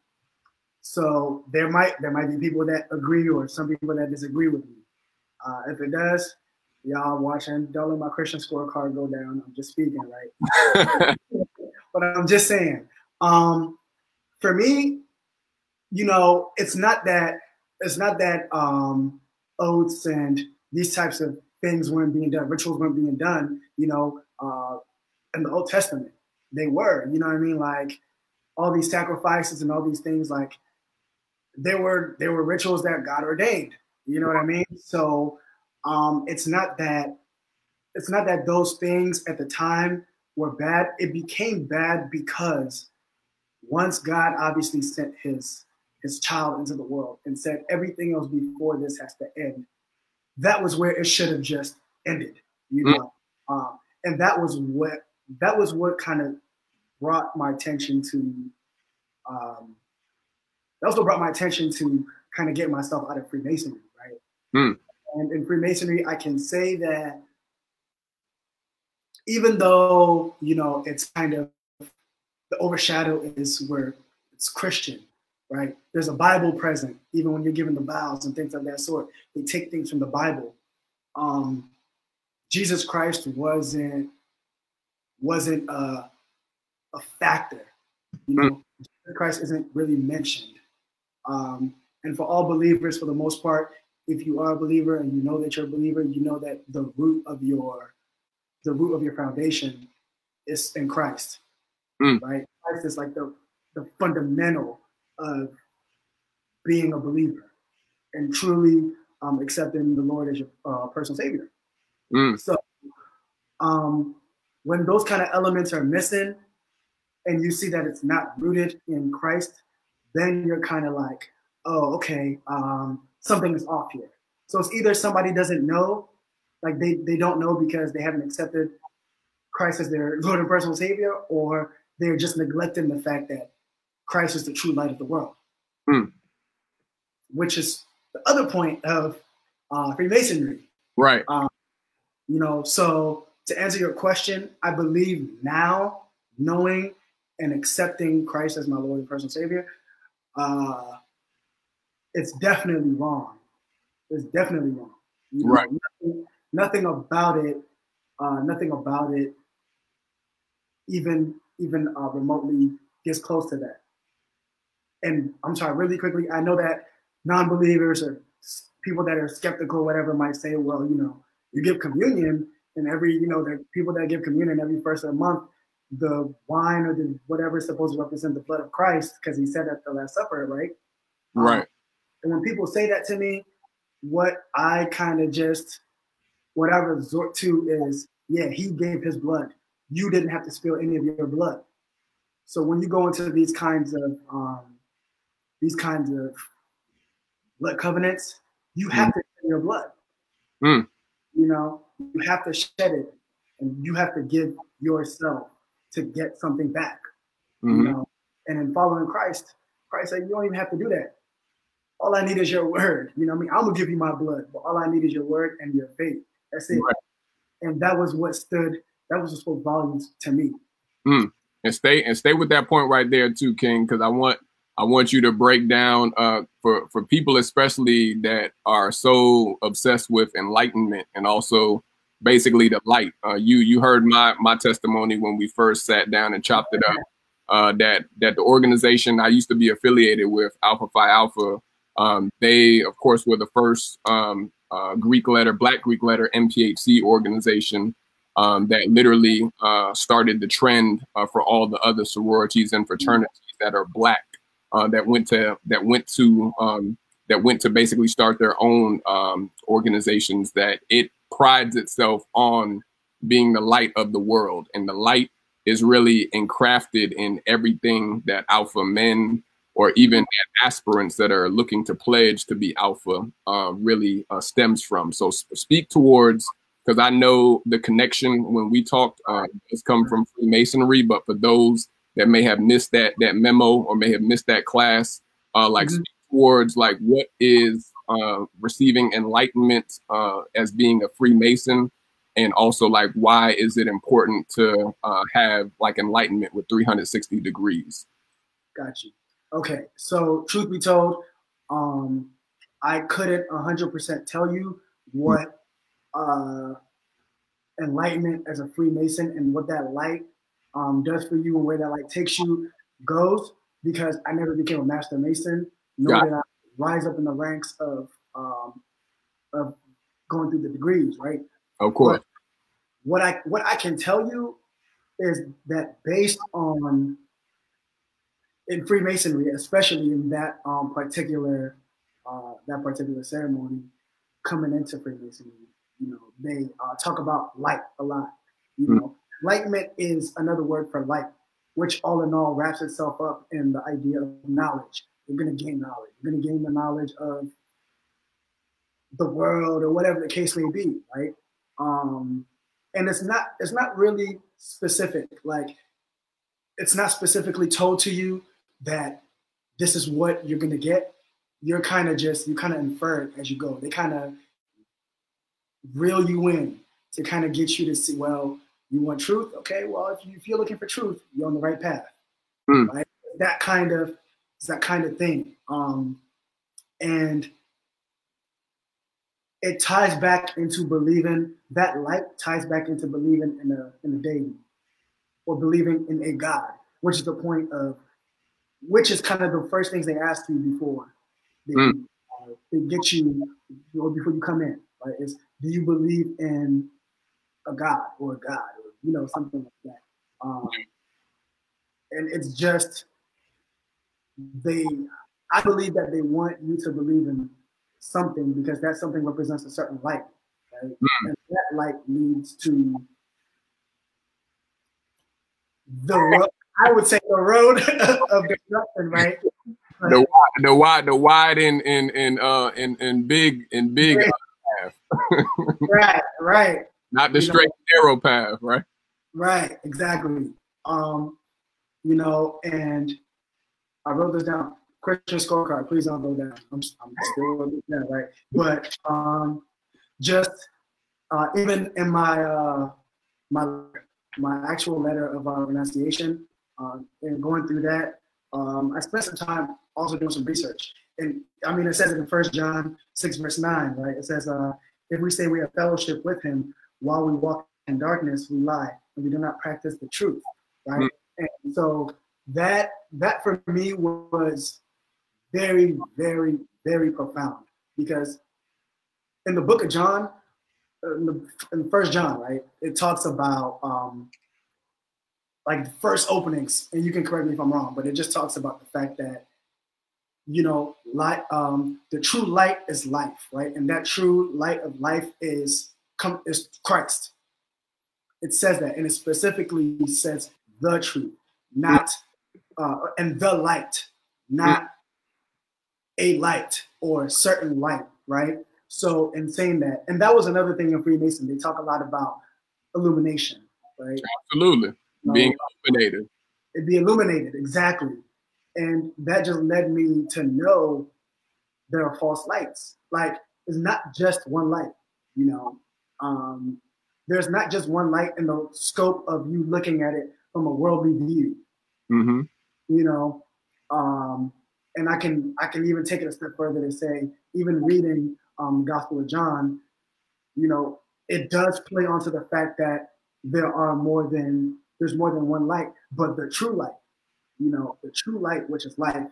so there might there might be people that agree or some people that disagree with me. Uh, if it does, y'all watching, don't let my Christian scorecard go down. I'm just speaking, right? but I'm just saying. Um, for me, you know, it's not that it's not that um, oaths and these types of things weren't being done, rituals weren't being done. You know, uh, in the Old Testament, they were. You know what I mean? Like all these sacrifices and all these things, like there were there were rituals that God ordained. You know what I mean? So um, it's not that it's not that those things at the time were bad. It became bad because once God obviously sent his his child into the world and said everything else before this has to end, that was where it should have just ended. You know, mm. um, and that was what that was what kind of brought my attention to. Um, that was what brought my attention to kind of get myself out of Freemasonry, right? Mm. And in Freemasonry, I can say that even though you know it's kind of the overshadow is where it's Christian, right? There's a Bible present, even when you're given the vows and things of that sort. They take things from the Bible. Um, Jesus Christ wasn't wasn't a, a factor. You know, Jesus Christ isn't really mentioned. Um, and for all believers, for the most part, if you are a believer and you know that you're a believer, you know that the root of your the root of your foundation is in Christ, mm. right? Christ is like the the fundamental of being a believer and truly um, accepting the Lord as your uh, personal Savior. Mm. So, um, when those kind of elements are missing, and you see that it's not rooted in Christ, then you're kind of like, oh, okay, um, something is off here. So it's either somebody doesn't know, like they, they don't know because they haven't accepted Christ as their Lord and personal Savior, or they're just neglecting the fact that Christ is the true light of the world. Hmm. Which is the other point of uh, Freemasonry. Right. Um, you know, so to answer your question, I believe now, knowing and accepting Christ as my Lord and personal Savior, uh, it's definitely wrong. It's definitely wrong. You know, right. Nothing, nothing, about it. Uh, nothing about it. Even even uh, remotely gets close to that. And I'm sorry, really quickly. I know that non-believers or people that are skeptical, whatever, might say, well, you know, you give communion, and every, you know, the people that give communion every first of the month, the wine or the whatever is supposed to represent the blood of Christ, because he said at the Last Supper, right? Right. Um, and when people say that to me, what I kind of just what I resort to is, yeah, he gave his blood. You didn't have to spill any of your blood. So when you go into these kinds of um, these kinds of blood covenants, you have mm. to shed your blood. Mm. You know, you have to shed it, and you have to give yourself to get something back. Mm-hmm. You know, and in following Christ, Christ said, "You don't even have to do that all I need is your word. You know I mean? I'm gonna give you my blood, but all I need is your word and your faith. That's it. Right. And that was what stood, that was what spoke volumes to me. Mm. And stay and stay with that point right there too, King, because I want I want you to break down uh, for for people especially that are so obsessed with enlightenment and also basically the light. Uh, you you heard my my testimony when we first sat down and chopped it up. Uh, that that the organization I used to be affiliated with, Alpha Phi Alpha, um, they, of course, were the first um, uh, Greek letter, Black Greek letter NPHC organization um, that literally uh, started the trend uh, for all the other sororities and fraternities that are Black uh, that went to that went to um, that went to basically start their own um, organizations. That it prides itself on being the light of the world, and the light is really encrafted in everything that alpha men or even aspirants that are looking to pledge to be alpha uh, really uh, stems from. So speak towards because I know the connection when we talked uh, has come from Freemasonry, but for those that may have missed that that memo or may have missed that class, uh, like mm-hmm. speak towards like what is uh, receiving enlightenment uh, as being a Freemason, and also like why is it important to uh, have like enlightenment with 360 degrees. Got you. Okay, so truth be told, um, I couldn't 100% tell you what uh, enlightenment as a Freemason and what that light um, does for you and where that light takes you goes because I never became a master mason, nor did I rise up in the ranks of um, of going through the degrees, right? Of course. But what I what I can tell you is that based on in Freemasonry, especially in that um, particular uh, that particular ceremony, coming into Freemasonry, you know, they uh, talk about light a lot. You mm-hmm. know, enlightenment is another word for light, which all in all wraps itself up in the idea of knowledge. You're gonna gain knowledge. You're gonna gain the knowledge of the world or whatever the case may be, right? Um, and it's not it's not really specific. Like it's not specifically told to you that this is what you're gonna get. You're kind of just you kind of infer it as you go. They kind of reel you in to kind of get you to see. Well, you want truth? Okay. Well, if, you, if you're looking for truth, you're on the right path. Mm. Right. That kind of is that kind of thing. Um, and it ties back into believing that light ties back into believing in a in a deity or believing in a God, which is the point of which is kind of the first things they ask you before they, mm. uh, they get you or before you come in, right? Is do you believe in a God or a God or you know something like that? Um, and it's just they. I believe that they want you to believe in something because that something represents a certain light. Right? Mm. And that light leads to the road, I would say the road of destruction, right? The wide, the wide, the wide and and and uh and and big and big right. Path. right, right. Not the you straight narrow path, right? Right, exactly. Um, you know, and I wrote this down. Christian scorecard. Please don't go down. I'm, I'm still down, right? But um, just uh, even in my uh, my my actual letter of uh, renunciation uh, and going through that, um, I spent some time also doing some research. And I mean, it says it in First John six verse nine, right? It says, uh, "If we say we have fellowship with Him while we walk in darkness, we lie and we do not practice the truth." Right? Mm-hmm. And so that that for me was very, very, very profound because in the book of John, uh, in the, in first John, right, it talks about um, like first openings, and you can correct me if I'm wrong, but it just talks about the fact that you know, light, um, the true light is life, right? And that true light of life is is Christ. It says that, and it specifically says the truth, not uh, and the light, not a light or certain light, right? So in saying that, and that was another thing in Freemason, they talk a lot about illumination, right? Absolutely. Being illuminated. It be illuminated, exactly. And that just led me to know there are false lights. Like it's not just one light, you know. Um, there's not just one light in the scope of you looking at it from a worldly view. Mm-hmm. You know, um, and I can I can even take it a step further to say, even reading um, the Gospel of John, you know, it does play onto the fact that there are more than there's more than one light, but the true light, you know, the true light, which is life,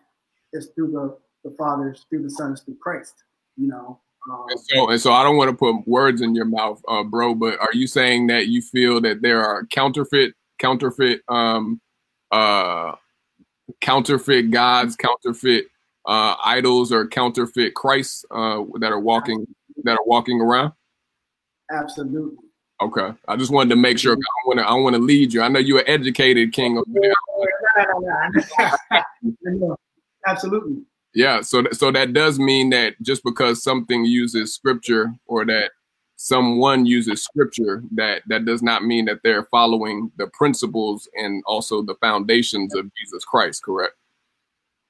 is through the the Father, through the Son, through Christ. You know. Um, and so, and so, I don't want to put words in your mouth, uh, bro. But are you saying that you feel that there are counterfeit, counterfeit, um, uh, counterfeit gods, counterfeit uh, idols, or counterfeit Christ uh, that are walking that are walking around? Absolutely. Okay, I just wanted to make sure. Mm-hmm. I want to. I want to lead you. I know you're an educated king over there. Absolutely. Yeah. So, so that does mean that just because something uses scripture or that someone uses scripture that that does not mean that they're following the principles and also the foundations of Jesus Christ, correct?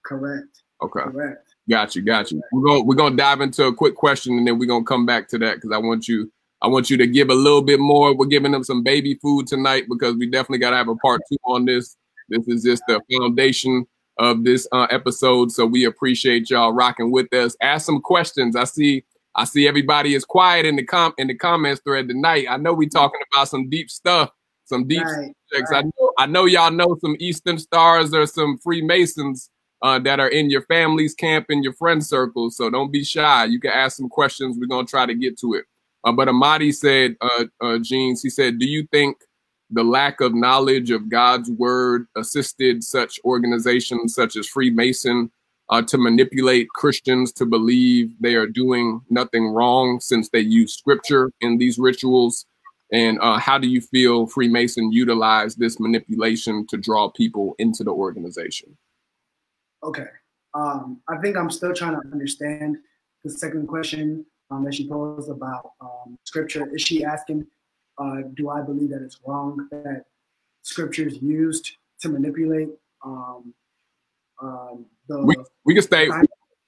Correct. Okay. Correct. Got you, got you. We're gonna we're gonna dive into a quick question and then we're gonna come back to that because I want you I want you to give a little bit more. We're giving them some baby food tonight because we definitely gotta have a part two on this. This is just the foundation of this uh, episode. So we appreciate y'all rocking with us. Ask some questions. I see I see everybody is quiet in the com in the comments thread tonight. I know we talking about some deep stuff, some deep right, subjects. Right. I know I know y'all know some Eastern Stars or some Freemasons uh, that are in your family's camp in your friend circles. So don't be shy. You can ask some questions. We're gonna try to get to it. Uh, but Amadi said, uh, uh, Jeans, he said, do you think the lack of knowledge of God's word assisted such organizations such as Freemason uh, to manipulate Christians to believe they are doing nothing wrong since they use scripture in these rituals? And uh, how do you feel Freemason utilized this manipulation to draw people into the organization? Okay. Um, I think I'm still trying to understand the second question um, that she posed about um, scripture. Is she asking, uh, do I believe that it's wrong that scripture is used to manipulate um, um, the. We, we can stay.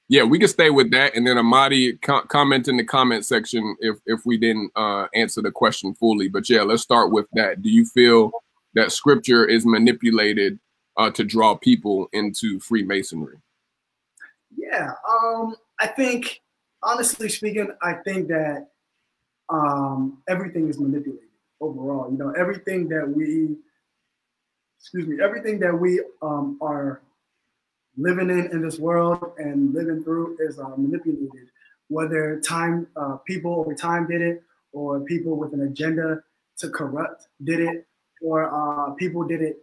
Yeah, we can stay with that, and then Amadi co- comment in the comment section if if we didn't uh, answer the question fully. But yeah, let's start with that. Do you feel that scripture is manipulated uh, to draw people into Freemasonry? Yeah, um, I think honestly speaking, I think that um, everything is manipulated overall. You know, everything that we, excuse me, everything that we um, are living in in this world and living through is uh, manipulated. Whether time uh, people over time did it, or people with an agenda to corrupt did it, or uh, people did it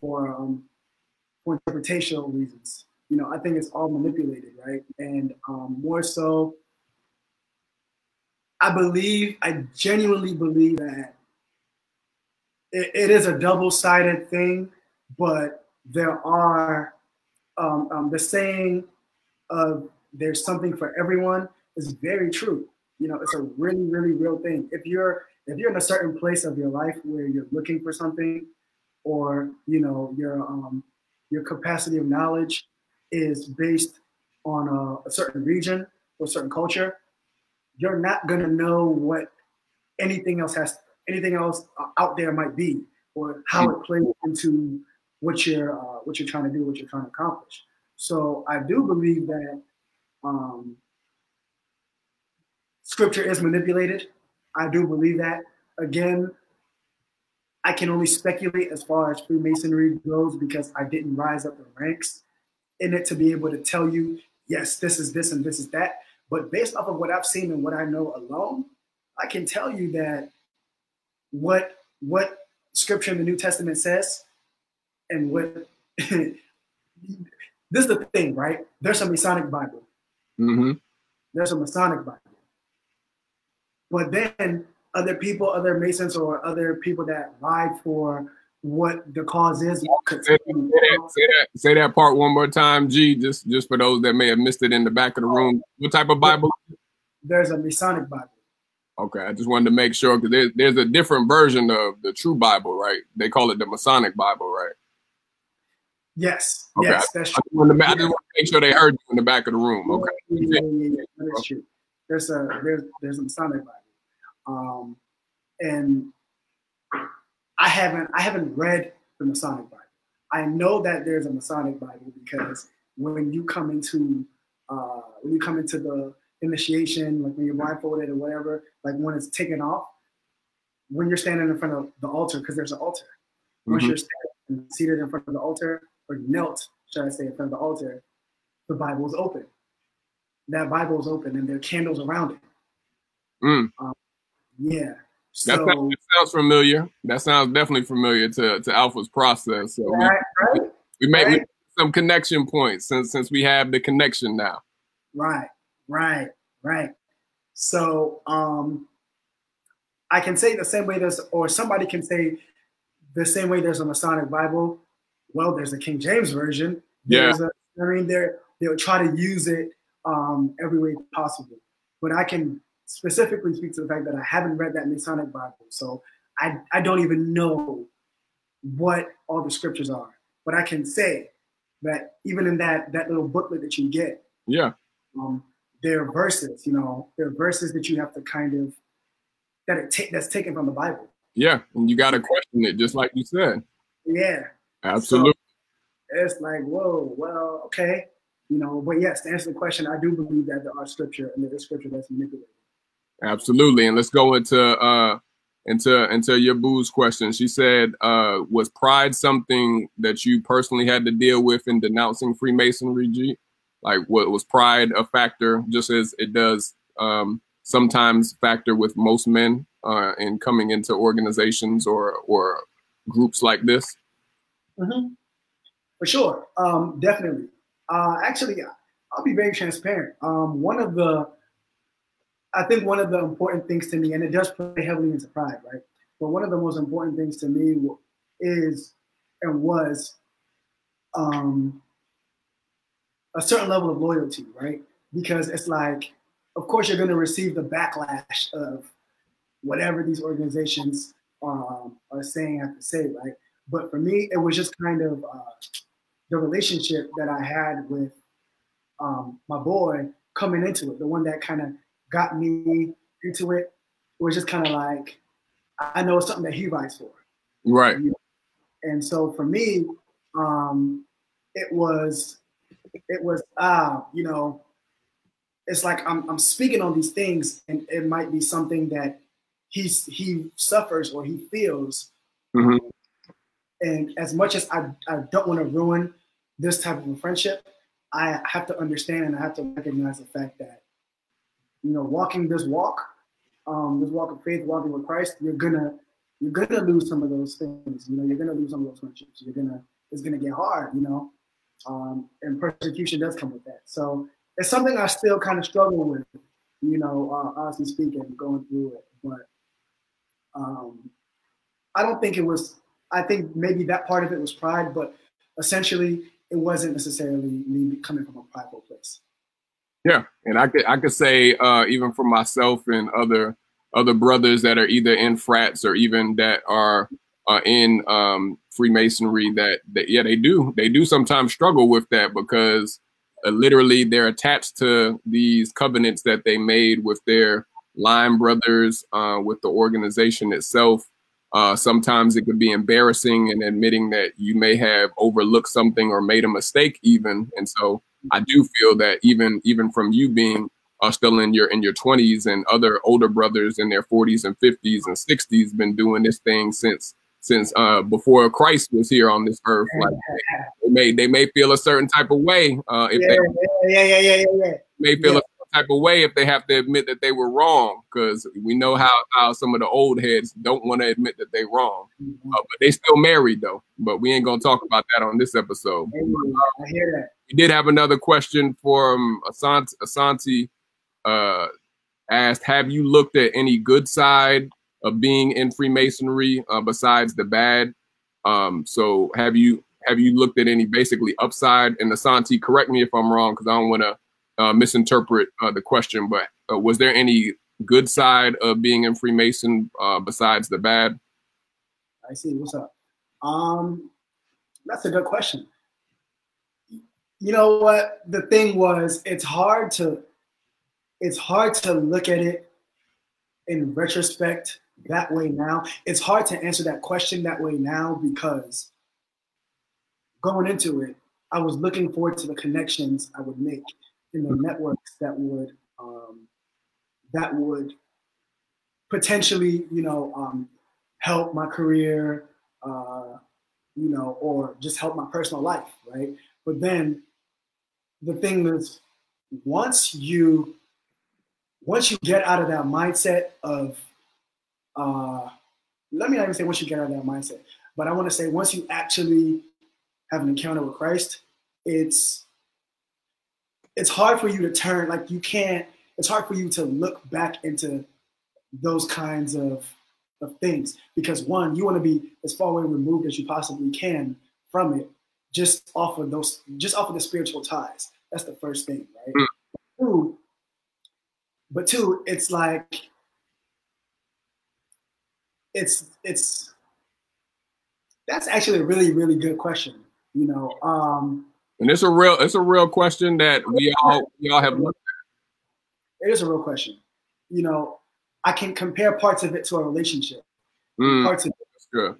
for um, for interpretational reasons. You know, I think it's all manipulated, right? And um, more so, I believe, I genuinely believe that it, it is a double-sided thing, but there are um, um, the saying of "there's something for everyone" is very true. You know, it's a really, really real thing. If you're if you're in a certain place of your life where you're looking for something, or you know your um, your capacity of knowledge is based on a, a certain region or certain culture, you're not gonna know what anything else has anything else out there might be or how it plays into what you're uh, what you're trying to do, what you're trying to accomplish. So I do believe that um, scripture is manipulated. I do believe that. Again, I can only speculate as far as Freemasonry goes because I didn't rise up the ranks in it to be able to tell you, yes, this is this and this is that. But based off of what I've seen and what I know alone, I can tell you that what what scripture in the New Testament says and what this is the thing, right? There's a Masonic Bible. Mm-hmm. There's a Masonic Bible. But then other people, other Masons or other people that ride for what the cause is. Say that, say, that, say that part one more time, G, just just for those that may have missed it in the back of the room. What type of Bible? There's a Masonic Bible. Okay, I just wanted to make sure because there's there's a different version of the true Bible, right? They call it the Masonic Bible, right? Yes. Okay. Yes, that's true. I just, to, I just want to make sure they heard you in the back of the room. Okay. Yeah, yeah, yeah, that is true. There's a there's there's a Masonic Bible, um, and I haven't I haven't read the Masonic Bible. I know that there's a Masonic Bible because when you come into uh, when you come into the initiation, like when you're blindfolded or whatever, like when it's taken off, when you're standing in front of the altar, because there's an altar. Once mm-hmm. you're standing, seated in front of the altar, or knelt, should I say, in front of the altar, the Bible is open. That Bible is open, and there are candles around it. Mm. Um, yeah. So, that, sounds, that, sounds, familiar. That sounds definitely familiar to, to Alpha's process. So right, we, right, we made right. some connection points since since we have the connection now. Right, right, right. So um, I can say the same way there's, or somebody can say the same way there's a Masonic Bible. Well, there's a King James version. Yeah. A, I mean, they're they'll try to use it um, every way possible. But I can specifically speak to the fact that I haven't read that Masonic Bible, so I I don't even know what all the scriptures are. But I can say that even in that that little booklet that you get, yeah, um, there are verses. You know, there are verses that you have to kind of that it ta- that's taken from the Bible. Yeah, and you got to question it, just like you said. Yeah, absolutely. So it's like, whoa, well, okay, you know. But yes, to answer the question, I do believe that there are scripture and there is scripture that's manipulated. Absolutely, and let's go into uh into into your boo's question. She said, uh, "Was pride something that you personally had to deal with in denouncing Freemasonry?" G, like, what was pride a factor, just as it does um, sometimes factor with most men uh, in coming into organizations or or groups like this? Mm-hmm. For sure, um, definitely. Uh, actually, I'll be very transparent. Um, one of the I think one of the important things to me, and it does play heavily into pride, right? But one of the most important things to me is and was um, a certain level of loyalty, right? Because it's like, of course, you're going to receive the backlash of whatever these organizations um, are saying have to say, right? But for me, it was just kind of uh, the relationship that I had with um, my boy coming into it, the one that kind of got me into it, was just kind of like, I know it's something that he writes for. Right. And so for me, um, it was, it was, ah, uh, you know, it's like I'm, I'm speaking on these things and it might be something that he's, he suffers or he feels. Mm-hmm. And as much as I, I don't want to ruin this type of a friendship, I have to understand and I have to recognize the fact that, you know, walking this walk, um, this walk of faith, walking with Christ, you're gonna you're gonna lose some of those things. You know, you're gonna lose some of those friendships. You're gonna it's gonna get hard. You know, um, and persecution does come with that. So it's something I still kind of struggle with. You know, uh, honestly speaking, going through it, but um, I don't think it was. I think maybe that part of it was pride, but essentially it wasn't necessarily me coming from a prideful place. Yeah, and I could I could say uh, even for myself and other other brothers that are either in frats or even that are uh, in um, Freemasonry that, that yeah they do they do sometimes struggle with that because uh, literally they're attached to these covenants that they made with their line brothers uh, with the organization itself uh, sometimes it could be embarrassing and admitting that you may have overlooked something or made a mistake even. And so I do feel that even even from you being uh, still in your in your 20s and other older brothers in their 40s and 50s and 60s been doing this thing since since uh, before Christ was here on this earth. Like they may they may feel a certain type of way uh, if yeah, they yeah yeah yeah yeah yeah. may feel yeah. a type of way if they have to admit that they were wrong because we know how, how some of the old heads don't want to admit that they wrong mm-hmm. uh, but they still married though but we ain't gonna talk about that on this episode i hear that we did have another question from asante, asante uh, asked have you looked at any good side of being in freemasonry uh, besides the bad um, so have you have you looked at any basically upside and asante correct me if i'm wrong because i don't want to uh, misinterpret uh, the question, but uh, was there any good side of being in Freemason uh, besides the bad? I see. What's up? Um, that's a good question. You know what? The thing was, it's hard to it's hard to look at it in retrospect that way now. It's hard to answer that question that way now because going into it, I was looking forward to the connections I would make in the networks that would um, that would potentially, you know, um, help my career, uh, you know, or just help my personal life, right? But then the thing is, once you once you get out of that mindset of uh, let me not even say once you get out of that mindset, but I want to say once you actually have an encounter with Christ, it's it's hard for you to turn like you can't it's hard for you to look back into those kinds of of things because one you want to be as far away removed as you possibly can from it just off of those just off of the spiritual ties that's the first thing right mm. two, but two it's like it's it's that's actually a really really good question you know um and it's a real it's a real question that we all we all have looked at. It is a real question. You know, I can compare parts of it to a relationship. Mm, parts of it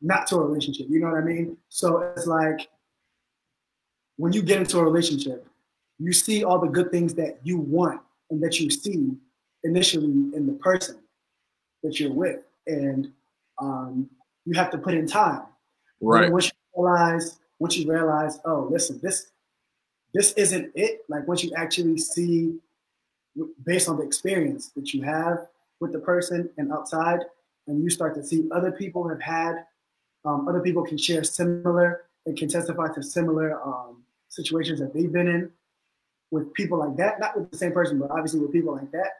not to a relationship. You know what I mean? So it's like when you get into a relationship, you see all the good things that you want and that you see initially in the person that you're with. And um, you have to put in time. Right. once you realize once you realize, oh, listen, this this isn't it. Like once you actually see, based on the experience that you have with the person and outside, and you start to see other people have had, um, other people can share similar and can testify to similar um, situations that they've been in with people like that, not with the same person, but obviously with people like that,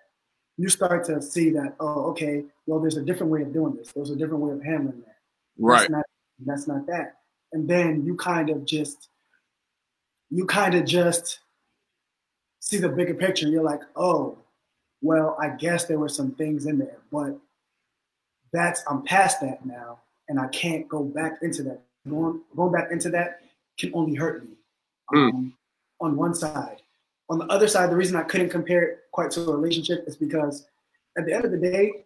you start to see that, oh, okay, well, there's a different way of doing this. There's a different way of handling that. Right. That's not, that's not that and then you kind of just you kind of just see the bigger picture. You're like, oh, well, I guess there were some things in there, but that's I'm past that now, and I can't go back into that. Going, going back into that can only hurt me. Mm. Um, on one side, on the other side, the reason I couldn't compare it quite to a relationship is because at the end of the day,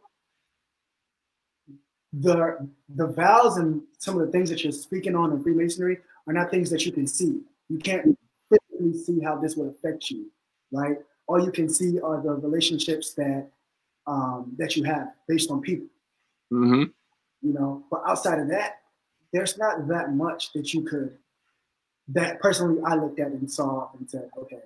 the the vows and some of the things that you're speaking on in Freemasonry are not things that you can see. You can't physically see how this would affect you, right? All you can see are the relationships that um, that you have based on people. Mm-hmm. You know, but outside of that, there's not that much that you could. That personally, I looked at and saw and said, okay,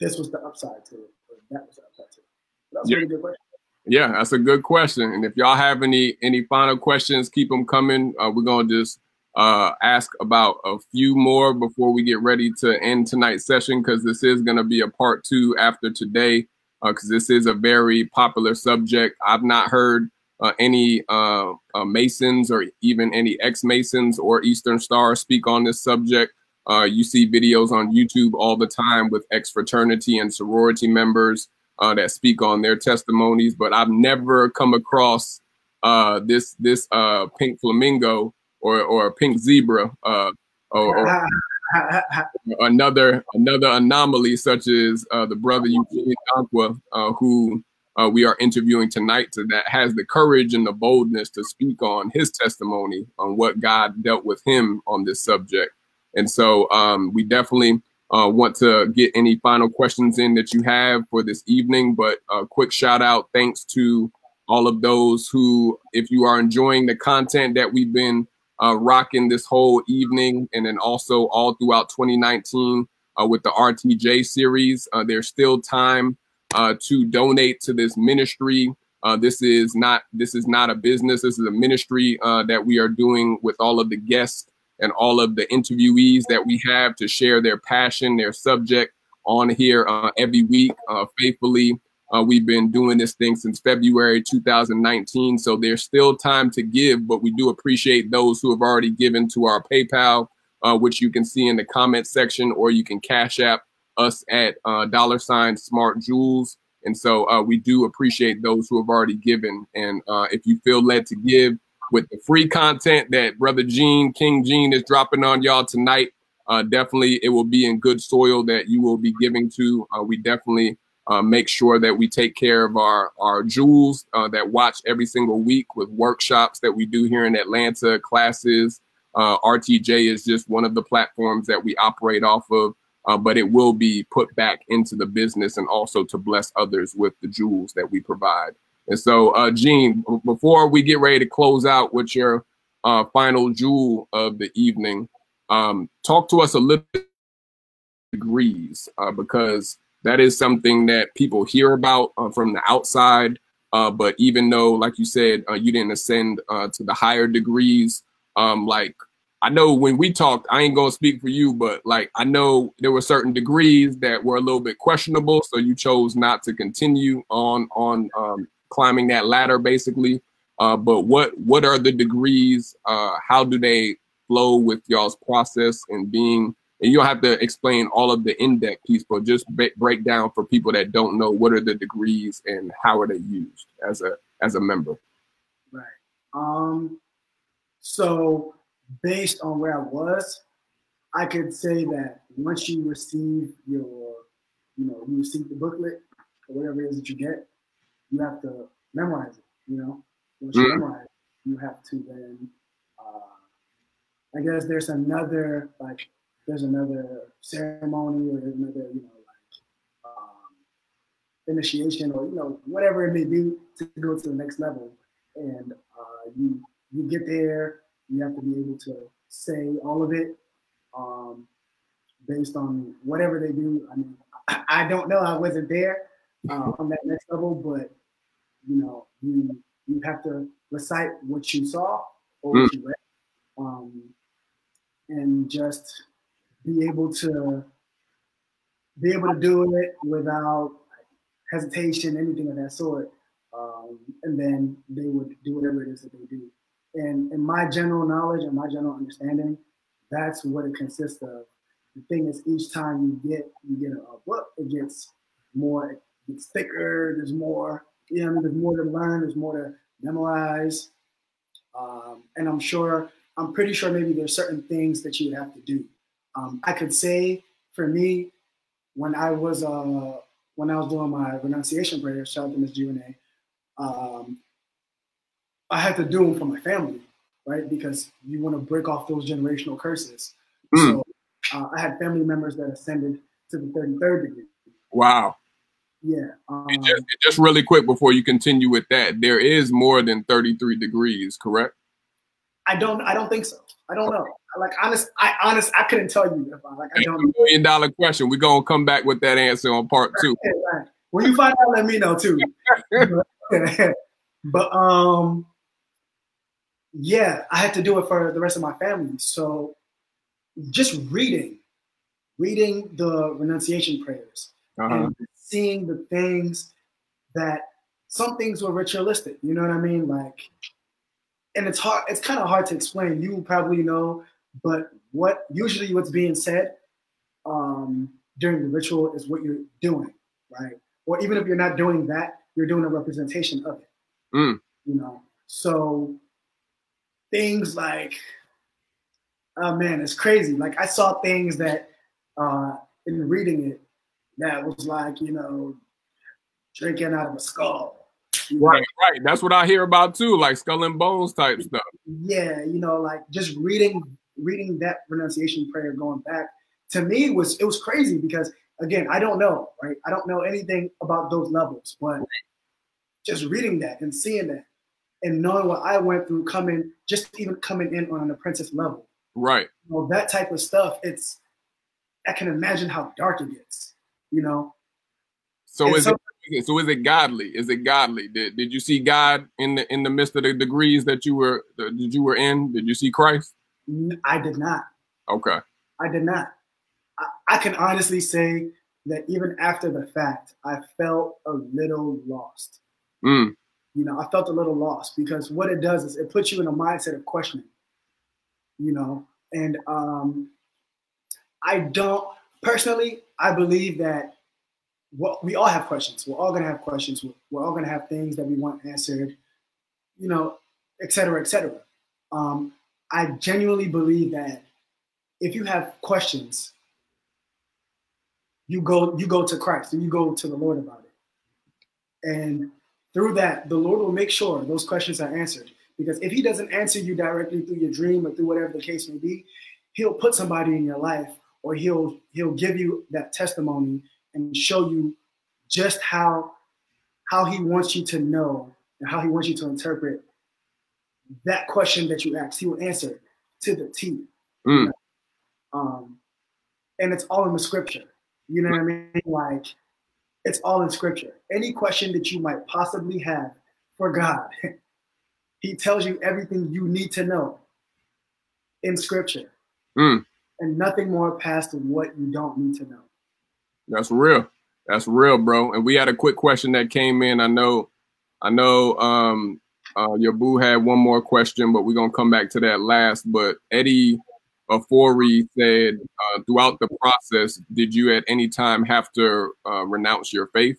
this was the upside to it, or that was the upside to it. That's Yeah. a really good question. Yeah, that's a good question. And if y'all have any any final questions, keep them coming. Uh, we're gonna just uh, ask about a few more before we get ready to end tonight's session because this is gonna be a part two after today because this is a very popular subject. I've not heard uh, any uh, uh, Masons or even any ex Masons or Eastern Stars speak on this subject. Uh, you see videos on YouTube all the time with ex fraternity and sorority members uh, that speak on their testimonies, but I've never come across uh, this this pink flamingo or or pink zebra or, or another another anomaly such as the brother Eugene uh, who uh, we are interviewing tonight, to that has the courage and the boldness to speak on his testimony on what God dealt with him on this subject. And so um, we definitely uh, want to get any final questions in that you have for this evening. But a quick shout out, thanks to all of those who, if you are enjoying the content that we've been uh, rocking this whole evening, and then also all throughout 2019 uh, with the RTJ series, uh, there's still time uh, to donate to this ministry. Uh, this is not this is not a business. This is a ministry uh, that we are doing with all of the guests and all of the interviewees that we have to share their passion, their subject on here uh, every week uh, faithfully. Uh, we've been doing this thing since February 2019, so there's still time to give, but we do appreciate those who have already given to our PayPal, uh, which you can see in the comment section, or you can cash app us at uh, dollar sign smart jewels. And so uh, we do appreciate those who have already given. And uh, if you feel led to give, with the free content that Brother Gene, King Gene, is dropping on y'all tonight. Uh, definitely, it will be in good soil that you will be giving to. Uh, we definitely uh, make sure that we take care of our our jewels uh, that watch every single week with workshops that we do here in Atlanta, classes. RTJ is just one of the platforms that we operate off of, uh, but it will be put back into the business and also to bless others with the jewels that we provide. And so, uh, Gene, before we get ready to close out with your uh, final jewel of the evening, um, talk to us a little degrees uh, because that is something that people hear about uh, from the outside. Uh, but even though, like you said, uh, you didn't ascend to the higher degrees, um, like I know when we talked, I ain't gonna speak for you, but like I know there were certain degrees that were a little bit questionable, so you chose not to continue on on um, climbing that ladder, basically. Uh, but what what are the degrees? Uh, how do they flow with y'all's process and being? And you don't have to explain all of the in-depth piece, but just break down for people that don't know what are the degrees and how are they used as a as a member. Right. Um, so based on where I was, I could say that once you receive your, you know, you receive the booklet or whatever it is that you get, you have to memorize it. You know, once you Mhm. memorize, it, you have to then. Uh, I guess there's another like there's another ceremony or there's another you know like um, initiation or you know whatever it may be to go to the next level and uh, you you get there you have to be able to say all of it um, based on whatever they do i mean i, I don't know i wasn't there uh, on that next level but you know you you have to recite what you saw or what you read um, and just be able to be able to do it without hesitation, anything of that sort. Um, and then they would do whatever it is that they do. And in my general knowledge and my general understanding, that's what it consists of. the thing is, each time you get you get a book, it gets more, it gets thicker. There's more, you know, there's more to learn. There's more to memorize. Um, and I'm sure, I'm pretty sure maybe there's certain things that you would have to do. Um, I could say for me, when I was uh, when I was doing my renunciation prayer, shout out to Ms. Giovanni, um, I had to do them for my family, right? Because you want to break off those generational curses. Mm. So uh, I had family members that ascended to the 33rd degree. Wow. Yeah. Um, just, just really quick before you continue with that, there is more than 33 degrees, correct? I don't. I don't think so. I don't know. Like honest, I honest, I couldn't tell you if I like. I don't. A million dollar question. We're gonna come back with that answer on part two. When you find out, let me know too. but um, yeah, I had to do it for the rest of my family. So just reading, reading the renunciation prayers, uh-huh. and seeing the things that some things were ritualistic. You know what I mean? Like, and it's hard. It's kind of hard to explain. You probably know, but what usually what's being said um, during the ritual is what you're doing, right? Or even if you're not doing that, you're doing a representation of it. Mm. You know, so things like, oh man, it's crazy. Like I saw things that uh, in reading it that was like, you know, drinking out of a skull. Right, right. That's what I hear about too, like skull and bones type stuff. Yeah, you know, like just reading reading that renunciation prayer going back to me was it was crazy because again, I don't know, right? I don't know anything about those levels, but just reading that and seeing that and knowing what I went through coming, just even coming in on an apprentice level. Right. You know, that type of stuff, it's I can imagine how dark it gets, you know. So and is so, it so is it godly? Is it godly? Did did you see God in the in the midst of the degrees that you were that you were in? Did you see Christ? I did not. Okay. I did not. I, I can honestly say that even after the fact, I felt a little lost. Mm. You know, I felt a little lost because what it does is it puts you in a mindset of questioning. You know, and um, I don't personally. I believe that what we all have questions. We're all gonna have questions. We're, we're all gonna have things that we want answered. You know, et cetera, et cetera. Um, I genuinely believe that if you have questions, you go you go to Christ and you go to the Lord about it. And through that, the Lord will make sure those questions are answered. Because if He doesn't answer you directly through your dream or through whatever the case may be, He'll put somebody in your life or He'll He'll give you that testimony and show you just how how He wants you to know and how He wants you to interpret that question that you asked. He will answer to the T. Mm. Um, and it's all in the scripture. You know what I mean? Like it's all in scripture. Any question that you might possibly have for God, He tells you everything you need to know in scripture. Mm. And nothing more past what you don't need to know. That's real. That's real, bro. And we had a quick question that came in. I know, I know um uh your boo had one more question, but we're gonna come back to that last. But Eddie Afori said, uh, throughout the process, did you at any time have to uh, renounce your faith?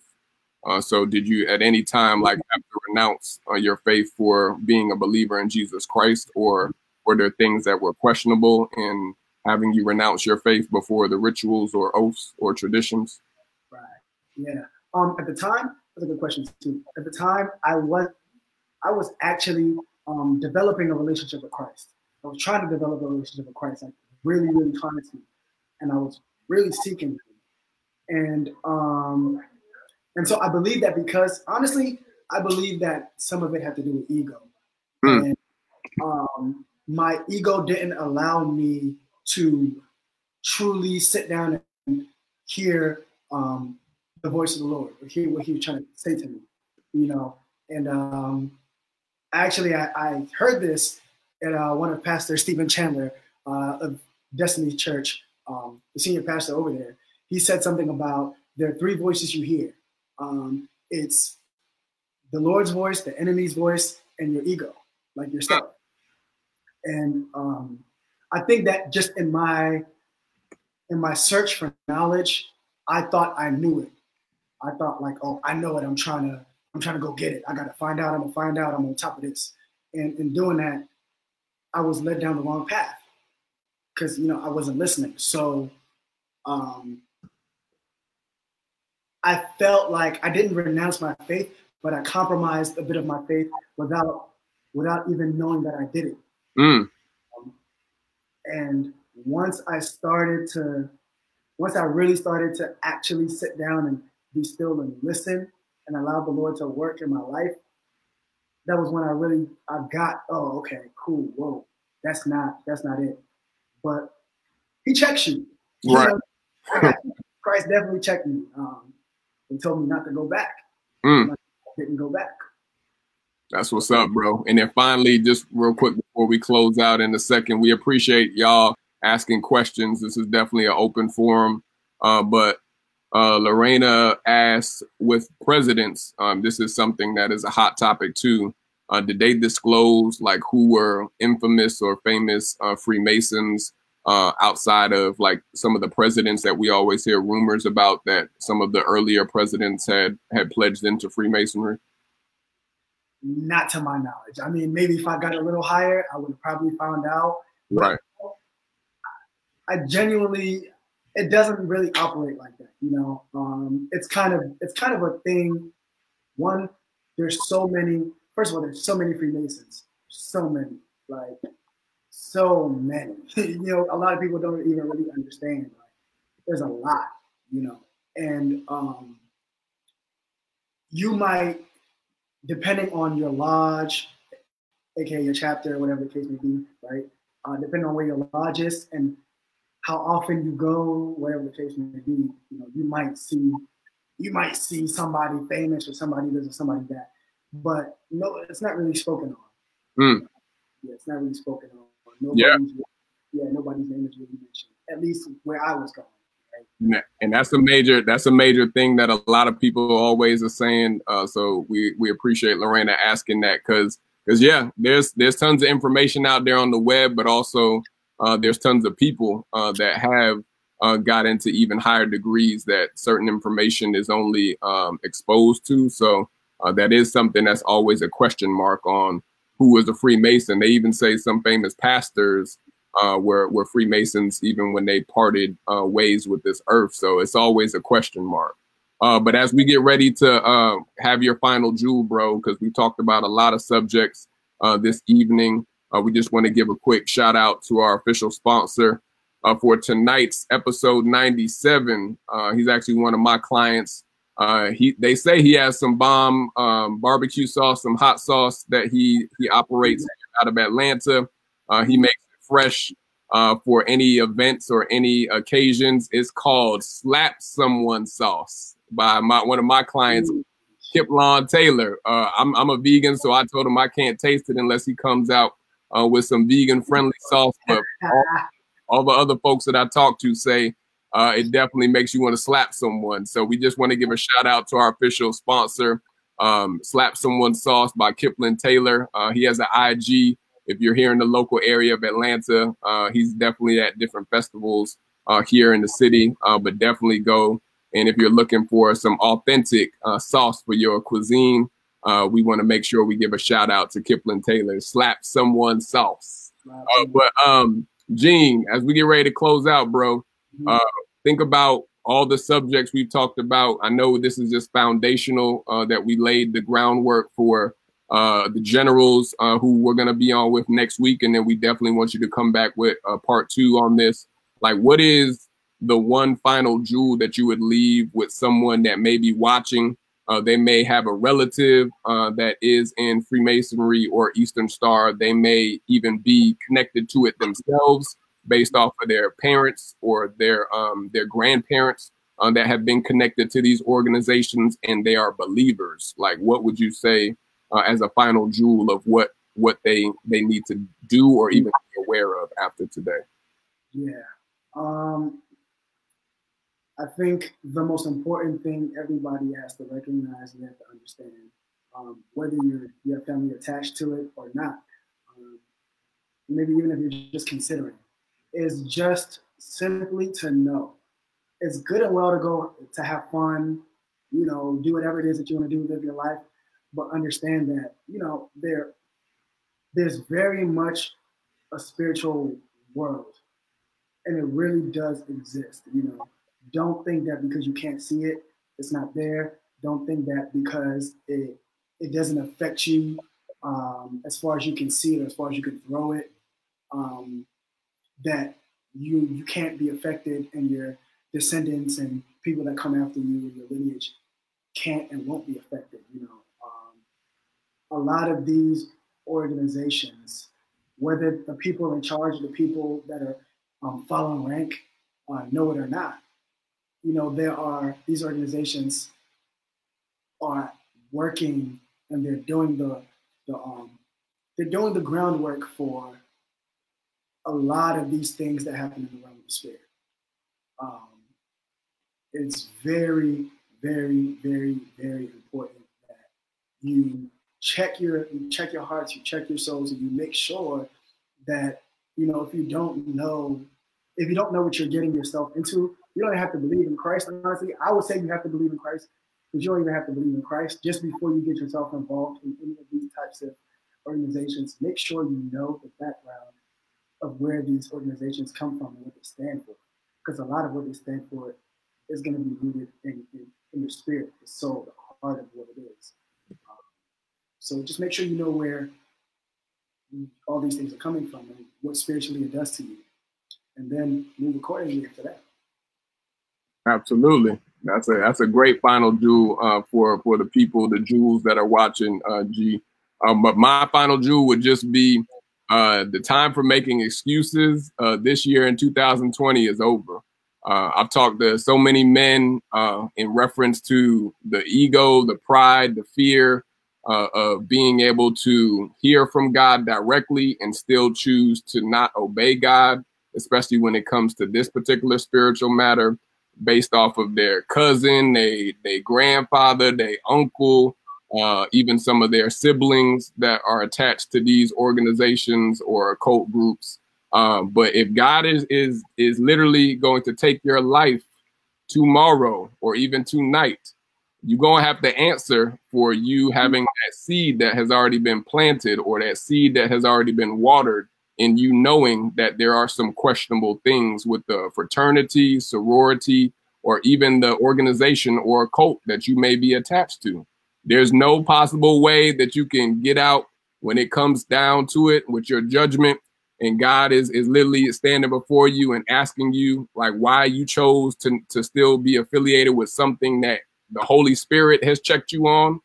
Uh, so, did you at any time like have to renounce uh, your faith for being a believer in Jesus Christ, or were there things that were questionable in having you renounce your faith before the rituals or oaths or traditions? Right. Yeah. Um. At the time, that's a good question too. At the time, I was, I was actually um, developing a relationship with Christ. I was trying to develop a relationship with Christ, like really, really trying to, and I was really seeking him. And um, and so I believe that because honestly, I believe that some of it had to do with ego. Mm. And um, my ego didn't allow me to truly sit down and hear um, the voice of the Lord or hear what he was trying to say to me, you know. And um, actually, I, I heard this at uh, one of Pastor Stephen Chandler uh, of Destiny Church, um, the senior pastor over there. He said something about there are three voices you hear. Um, it's the Lord's voice, the enemy's voice, and your ego, like yourself. And um, I think that just in my in my search for knowledge, I thought I knew it. I thought like, oh, I know it. I'm trying to, I'm trying to go get it. I got to find out. I'm gonna find out. I'm on top of this. And in doing that, I was led down the wrong path because you know I wasn't listening. So um, I felt like I didn't renounce my faith, but I compromised a bit of my faith without without even knowing that I did it. Mm. Um, and once I started to, once I really started to actually sit down and be still and listen and allow the Lord to work in my life, that was when I really I got oh okay cool whoa that's not that's not it, but He checks you. Right. Christ definitely checked me um, and told me not to go back. Mm. I didn't go back. That's what's up, bro. And then finally, just real quick before we close out in a second, we appreciate y'all asking questions. This is definitely an open forum. Uh, but uh, Lorena asked with presidents, um, this is something that is a hot topic too. Uh, did they disclose like who were infamous or famous uh, Freemasons uh, outside of like some of the presidents that we always hear rumors about that some of the earlier presidents had had pledged into Freemasonry? Not to my knowledge. I mean, maybe if I got a little higher, I would have probably found out. Right. I genuinely, it doesn't really operate like that. You know, um, it's kind of it's kind of a thing. One, there's so many. First of all, there's so many Freemasons. So many, like so many. you know, a lot of people don't even really understand. Like, there's a lot. You know, and um, you might depending on your lodge, aka your chapter, whatever the case may be, right? Uh, depending on where your lodge is and how often you go, whatever the case may be, you know, you might see you might see somebody famous or somebody this or somebody that. But no, it's not really spoken on. Mm. Yeah, it's not really spoken on. Yeah. Nobody's, yeah, nobody's name is really mentioned. At least where I was going. Right? and that's a major that's a major thing that a lot of people always are saying uh, so we we appreciate lorena asking that because because yeah there's there's tons of information out there on the web but also uh, there's tons of people uh, that have uh, got into even higher degrees that certain information is only um, exposed to so uh, that is something that's always a question mark on who was a freemason they even say some famous pastors uh, were were Freemasons even when they parted uh, ways with this earth. So it's always a question mark. But as we get ready to have your final jewel, bro, because we talked about a lot of subjects this evening, uh, we just want to give a quick shout out to our official sponsor for tonight's episode 97. he's actually one of my clients. he they say he has some bomb um, barbecue sauce, some hot sauce that he he operates out of Atlanta. he makes it fresh uh, for any events or any occasions. It's called Slap Someone Sauce by my one of my clients, Kiplon Taylor. Uh, I'm, I'm a vegan, so I told him I can't taste it unless he comes out uh, with some vegan friendly sauce. But all, all, the other folks that I talk to say uh, it definitely makes you want to slap someone. So we just want to give a shout out to our official sponsor, um, Slap Someone Sauce by Kiplon Taylor. Uh, he has an IG if you're here in the local area of Atlanta, uh, he's definitely at different festivals uh, here in the city. Uh, but definitely go. And if you're looking for some authentic sauce for your cuisine, uh, we want to make sure we give a shout out to Kiplon Taylor. Slap someone sauce. Uh, but um, Gene, as we get ready to close out, bro, mm-hmm. think about all the subjects we've talked about. I know this is just foundational that we laid the groundwork for uh, the generals uh, who we're going to be on with next week. And then we definitely want you to come back with uh, part two on this. Like, what is the one final jewel that you would leave with someone that may be watching? Uh, they may have a relative uh, that is in Freemasonry or Eastern Star. They may even be connected to it themselves based off of their parents or their um, their grandparents uh, that have been connected to these organizations and they are believers. Like, what would you say uh, as a final jewel of what what they they need to do or even be aware of after today? Yeah, um, I think the most important thing everybody has to recognize and have to understand, um, whether you're you have family attached to it or not, um, maybe even if you're just considering, is just simply to know. It's good and well to go to have fun, you know, do whatever it is that you want to do, live your life, but understand that, you know, there there's very much a spiritual world. And it really does exist. You know, don't think that because you can't see it, it's not there. Don't think that because it it doesn't affect you um, as far as you can see it, as far as you can throw it, um, that you you can't be affected, and your descendants and people that come after you and your lineage can't and won't be affected. You know, um, a lot of these organizations, whether the people in charge, the people that are um, following rank, uh, know it or not, you know, there are these organizations are working and they're doing the the um, they're doing the groundwork for a lot of these things that happen in the realm of the spirit. Um, it's very, very, very, very important that you check your you check your hearts, you check your souls, and you make sure that you know if you don't know if you don't know what you're getting yourself into, you don't have to believe in Christ. Honestly, I would say you have to believe in Christ but you don't even have to believe in Christ. Just before you get yourself involved in any of these types of organizations, make sure you know the background of where these organizations come from and what they stand for. Because a lot of what they stand for is going to be rooted in, in, in your spirit, the soul, the heart of what it is. So just make sure you know where all these things are coming from and what spiritually it does to you. And then move accordingly after that. Absolutely. That's a that's a great final jewel uh, for for the people, the jewels that are watching. Uh, G, um, but my final jewel would just be uh, the time for making excuses. Uh, this year in 2020 is over. Uh, I've talked to so many men uh, in reference to the ego, the pride, the fear of being able to hear from God directly and still choose to not obey God, especially when it comes to this particular spiritual matter based off of their cousin, they they grandfather, their uncle, uh, even some of their siblings that are attached to these organizations or occult groups. Um, but if God is is is literally going to take your life tomorrow or even tonight, you're gonna have to answer for you having that seed that has already been planted or that seed that has already been watered and you knowing that there are some questionable things with the fraternity, sorority, or even the organization or cult that you may be attached to. There's no possible way that you can get out when it comes down to it with your judgment. And God is is literally standing before you and asking you like why you chose to to still be affiliated with something that the Holy Spirit has checked you on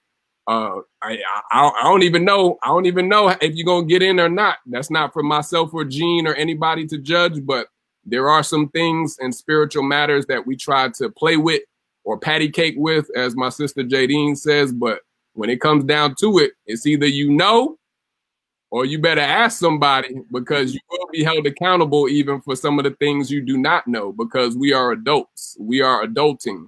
uh, I, I, I don't even know. I don't even know if you're gonna get in or not. That's not for myself or Gene or anybody to judge. But there are some things and spiritual matters that we try to play with or patty cake with, as my sister Jadine says. But when it comes down to it, it's either you know or you better ask somebody because you will be held accountable even for some of the things you do not know because we are adults. We are adulting.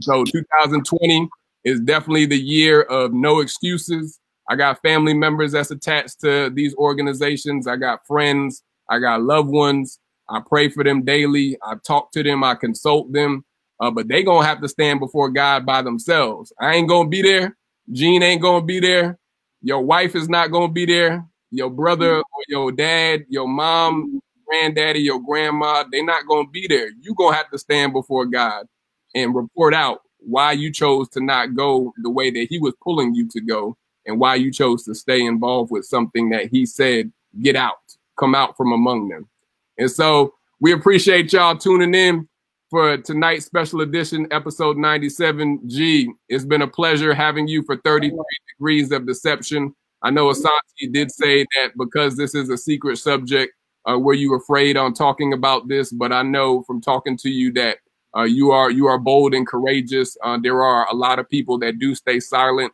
So 2020 is definitely the year of no excuses. I got family members that's attached to these organizations. I got friends. I got loved ones. I pray for them daily. I talk to them. I consult them. Uh, but they gonna have to stand before God by themselves. I ain't gonna be there. Gene ain't gonna be there. Your wife is not gonna be there. Your brother or your dad, your mom, granddaddy, your grandma, they not gonna be there. You gonna have to stand before God and report out why you chose to not go the way that he was pulling you to go and why you chose to stay involved with something that he said, get out, come out from among them. And so we appreciate y'all tuning in for tonight's special edition, episode 97G. It's been a pleasure having you for 33 degrees of deception. I know Asante did say that because this is a secret subject, uh, were you afraid on talking about this? But I know from talking to you that uh, you are you are bold and courageous. Uh, there are a lot of people that do stay silent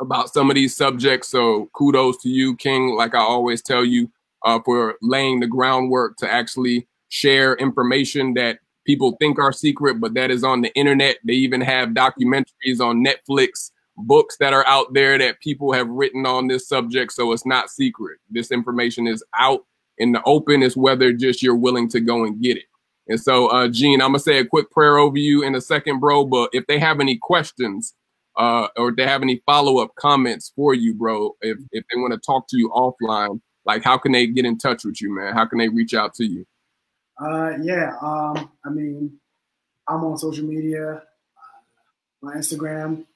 about some of these subjects. So kudos to you, King. Like I always tell you, uh, for laying the groundwork to actually share information that people think are secret, but that is on the internet. They even have documentaries on Netflix, books that are out there that people have written on this subject. So it's not secret. This information is out in the open. It's whether just you're willing to go and get it. And so, uh, Gene, I'm gonna say a quick prayer over you in a second, bro. But if they have any questions, uh, or if they have any follow up comments for you, bro, if if they want to talk to you offline, like how can they get in touch with you, man? How can they reach out to you? Uh, yeah, um, I mean, I'm on social media, uh, my Instagram.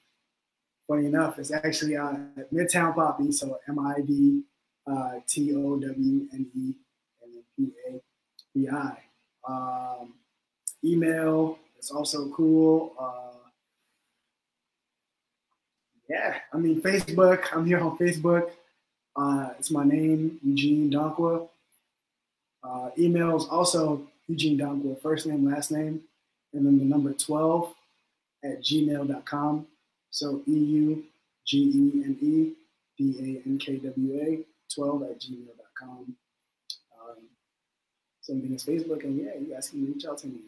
Funny enough, it's actually uh, Midtown Poppy, so M I D uh, T O W N E P A B I. Um, email is also cool. Uh, yeah, I mean Facebook. I'm here on Facebook. Uh, it's my name, Eugene Dankwa. Uh, email is also Eugene Dankwa, first name, last name, and then the number 12 at gmail.com. So E U G E N E D A N K W A 12 at gmail.com. Facebook. And yeah, you guys can reach out to me.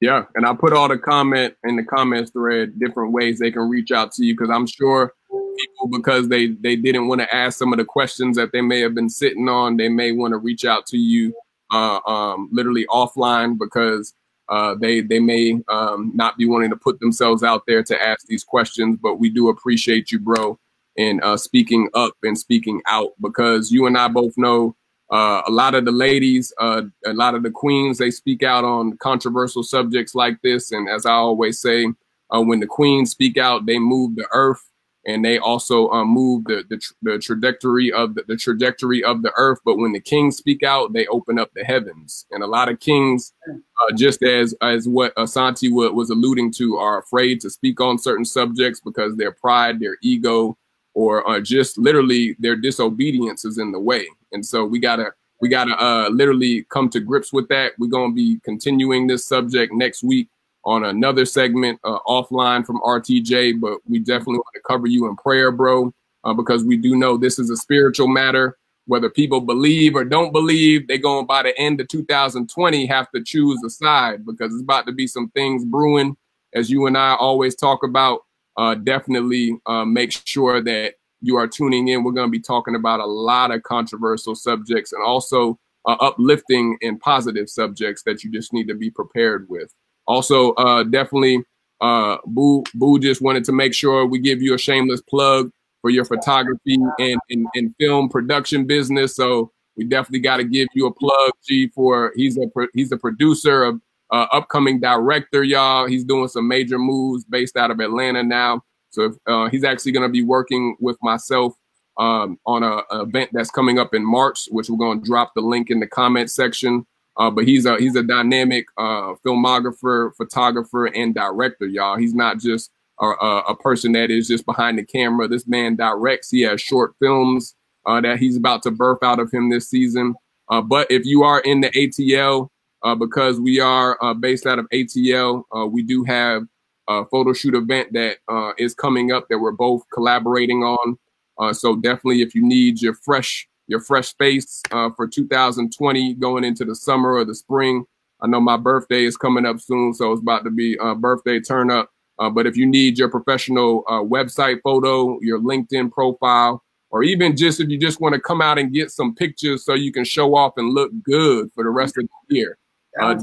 Yeah, and I put all the comment in the comments thread, different ways they can reach out to you because I'm sure people because they they didn't want to ask some of the questions that they may have been sitting on, they may want to reach out to you uh, um, literally offline because uh, they they may um, not be wanting to put themselves out there to ask these questions. But we do appreciate you, bro, in uh, speaking up and speaking out because you and I both know uh, a lot of the ladies, uh, a lot of the queens, they speak out on controversial subjects like this. And as I always say, uh, when the queens speak out, they move the earth and they also uh, move the, the, the trajectory of the, the, trajectory of the earth. But when the kings speak out, they open up the heavens. And a lot of kings, uh, just as as what Asante was alluding to, are afraid to speak on certain subjects because their pride, their ego, or uh, just literally their disobedience is in the way. And so we gotta we gotta uh, literally come to grips with that. We're gonna be continuing this subject next week on another segment uh, offline from RTJ, but we definitely want to cover you in prayer, bro, uh, because we do know this is a spiritual matter. Whether people believe or don't believe, they're going by the end of 2020 have to choose a side because it's about to be some things brewing, as you and I always talk about uh, definitely uh, make sure that you are tuning in. We're going to be talking about a lot of controversial subjects and also uh, uplifting and positive subjects that you just need to be prepared with. Also, uh, definitely, uh, Boo Boo just wanted to make sure we give you a shameless plug for your photography and, and, and film production business. So we definitely got to give you a plug, G, for he's a he's a producer of uh, upcoming director, y'all. He's doing some major moves based out of Atlanta now. So uh, he's actually going to be working with myself um, on a, a, event that's coming up in March, which we're going to drop the link in the comment section. Uh, but he's a he's a dynamic uh, filmographer, photographer, and director, y'all. He's not just a, a, a, person that is just behind the camera. This man directs. He has short films uh, that he's about to birth out of him this season. Uh, but if you are in the ATL, uh, because we are based out of ATL. We do have a photo shoot event that uh, is coming up that we're both collaborating on. Uh, so definitely, if you need your fresh your fresh space uh, for 2020 going into the summer or the spring, I know my birthday is coming up soon, so it's about to be a birthday turn up. but if you need your professional website photo, your LinkedIn profile, or even just if you just want to come out and get some pictures so you can show off and look good for the rest of the year, uh,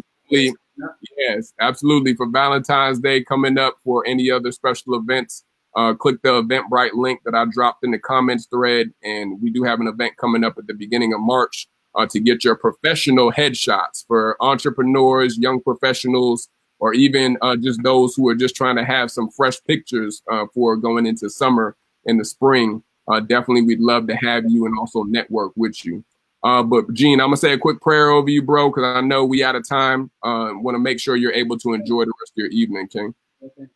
yes, absolutely. For Valentine's Day coming up, for any other special events, uh, click the Eventbrite link that I dropped in the comments thread. And we do have an event coming up at the beginning of March uh, to get your professional headshots for entrepreneurs, young professionals, or even uh, just those who are just trying to have some fresh pictures uh, for going into summer in the spring. Uh, definitely, we'd love to have you and also network with you. Uh, but Gene, I'm gonna say a quick prayer over you, bro, because I know we out of time. Uh, want to make sure you're able to enjoy the rest of your evening, King. Okay.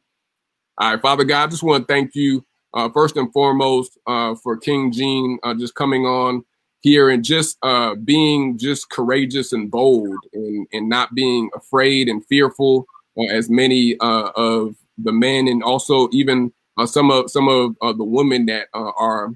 All right, Father God, I just want to thank you uh, first and foremost uh, for King Gene uh, just coming on here and just uh, being just courageous and bold and and not being afraid and fearful as many of the men and also even some of some of the women that are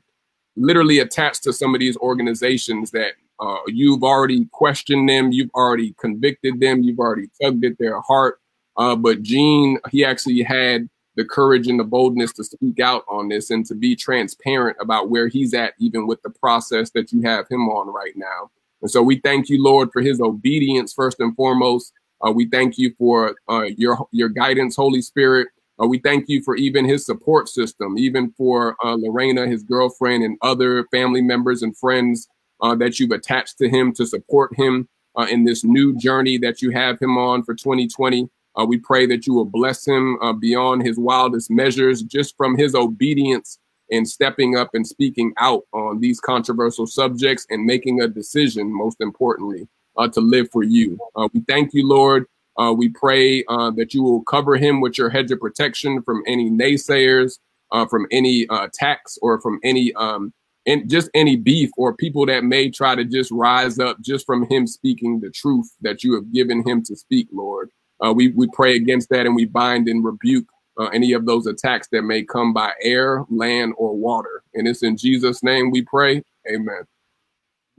literally attached to some of these organizations that uh, you've already questioned them, you've already convicted them, you've already tugged at their heart. Uh, but Gene, he actually had the courage and the boldness to speak out on this and to be transparent about where he's at, even with the process that you have him on right now. And so we thank you, Lord, for his obedience first and foremost. Uh, we thank you for uh, your your guidance, Holy Spirit. Uh, we thank you for even his support system, even for uh, Lorena, his girlfriend, and other family members and friends uh, that you've attached to him to support him uh, in this new journey that you have him on for 2020. Uh, we pray that you will bless him uh, beyond his wildest measures, just from his obedience and stepping up and speaking out on these controversial subjects and making a decision, most importantly, to live for you. we thank you, Lord, uh, we pray uh, that you will cover him with your hedge of protection from any naysayers, uh, from any uh, attacks, or from any um, and just any beef or people that may try to just rise up just from him speaking the truth that you have given him to speak, Lord. Uh, we we pray against that and we bind and rebuke uh, any of those attacks that may come by air, land, or water. And it's in Jesus' name we pray. Amen.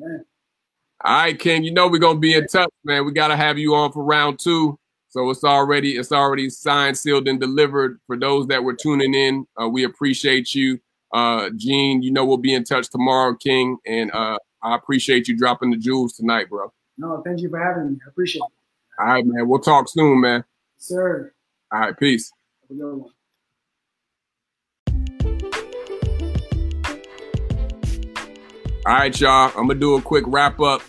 Amen. All right, King. You know we're gonna be in touch, man. We gotta have you on for round two. So it's already it's already signed, sealed, and delivered. For those that were tuning in, uh, we appreciate you, uh, Gene. You know we'll be in touch tomorrow, King, and uh, I appreciate you dropping the jewels tonight, bro. No, thank you for having me. I appreciate it. All right, man. We'll talk soon, man. Sir. All right, peace. Have a good one. All right, y'all. I'm gonna do a quick wrap up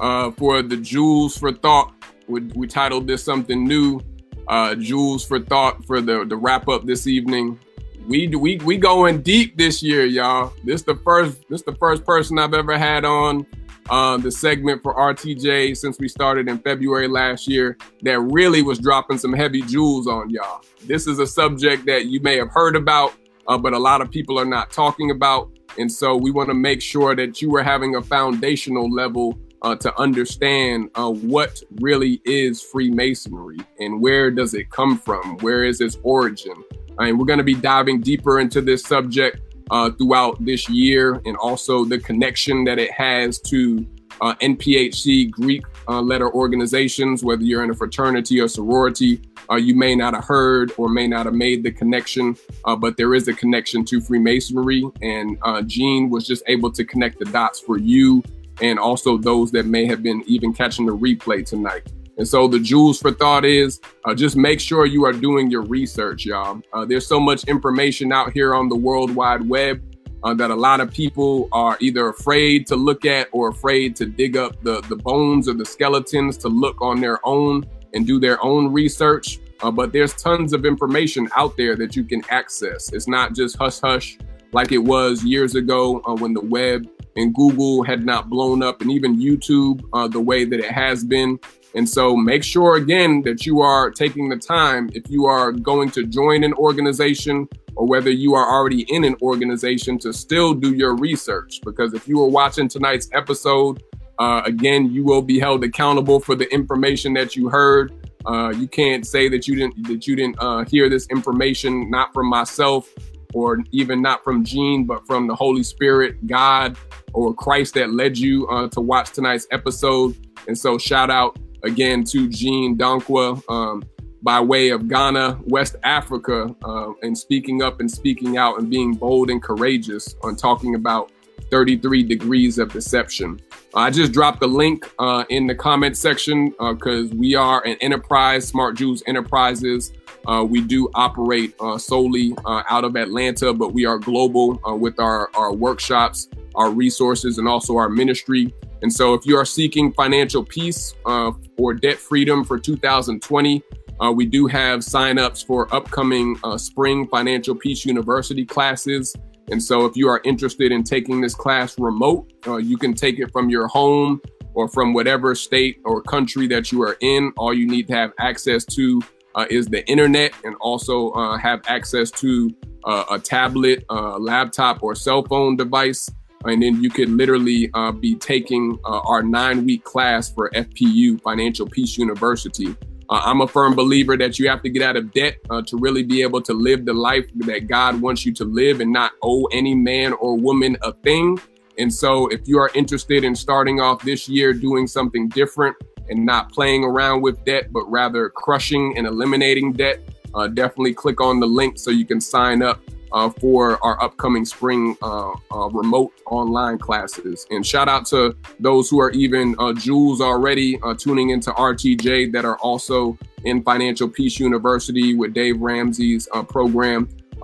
uh, for the Jewels for Thought. We, we titled this something new, uh, Jewels for Thought for the, the wrap up this evening. We we we going deep this year, y'all. This the first this the first person I've ever had on uh, the segment for RTJ since we started in February last year that really was dropping some heavy jewels on y'all. This is a subject that you may have heard about, uh, but a lot of people are not talking about. And so we want to make sure that you are having a foundational level uh, to understand uh, what really is Freemasonry and where does it come from? Where is its origin? And we're going to be diving deeper into this subject uh, throughout this year and also the connection that it has to uh, NPHC Greek uh, letter organizations, whether you're in a fraternity or sorority. Uh, you may not have heard or may not have made the connection, but there is a connection to Freemasonry. And Gene was just able to connect the dots for you and also those that may have been even catching the replay tonight. And so the jewels for thought is uh, just make sure you are doing your research, y'all. Uh, there's so much information out here on the World Wide Web uh, that a lot of people are either afraid to look at or afraid to dig up the, the bones or the skeletons to look on their own and do their own research. Uh, but there's tons of information out there that you can access. It's not just hush hush like it was years ago uh, when the web and Google had not blown up, and even YouTube uh, the way that it has been. And so make sure again that you are taking the time if you are going to join an organization or whether you are already in an organization to still do your research. Because if you are watching tonight's episode, uh, again, you will be held accountable for the information that you heard. Uh, you can't say that you didn't that you didn't uh, hear this information not from myself or even not from Gene, but from the Holy Spirit, God, or Christ that led you uh, to watch tonight's episode. And so, shout out again to Gene Dankwa um, by way of Ghana, West Africa, uh, and speaking up and speaking out and being bold and courageous on talking about 33 degrees of deception. I just dropped the link uh, in the comment section because uh, we are an enterprise, Smart Jewels Enterprises. Uh, we do operate uh, solely uh, out of Atlanta, but we are global uh, with our, our workshops, our resources, and also our ministry. And so, if you are seeking financial peace uh, or debt freedom for 2020, uh, we do have signups for upcoming spring Financial Peace University classes. And so, if you are interested in taking this class remote, you can take it from your home or from whatever state or country that you are in. All you need to have access to uh, is the internet and also uh, have access to uh, a tablet, uh, laptop, or cell phone device. And then you could literally uh, be taking uh, our nine week class for FPU, Financial Peace University. I'm a firm believer that you have to get out of debt to really be able to live the life that God wants you to live and not owe any man or woman a thing. And so, if you are interested in starting off this year doing something different, and not playing around with debt, but rather crushing and eliminating debt, uh, definitely click on the link so you can sign up uh, for our upcoming spring uh, uh, remote online classes. And shout out to those who are even uh, Jewels already uh, tuning into RTJ that are also in Financial Peace University with Dave Ramsey's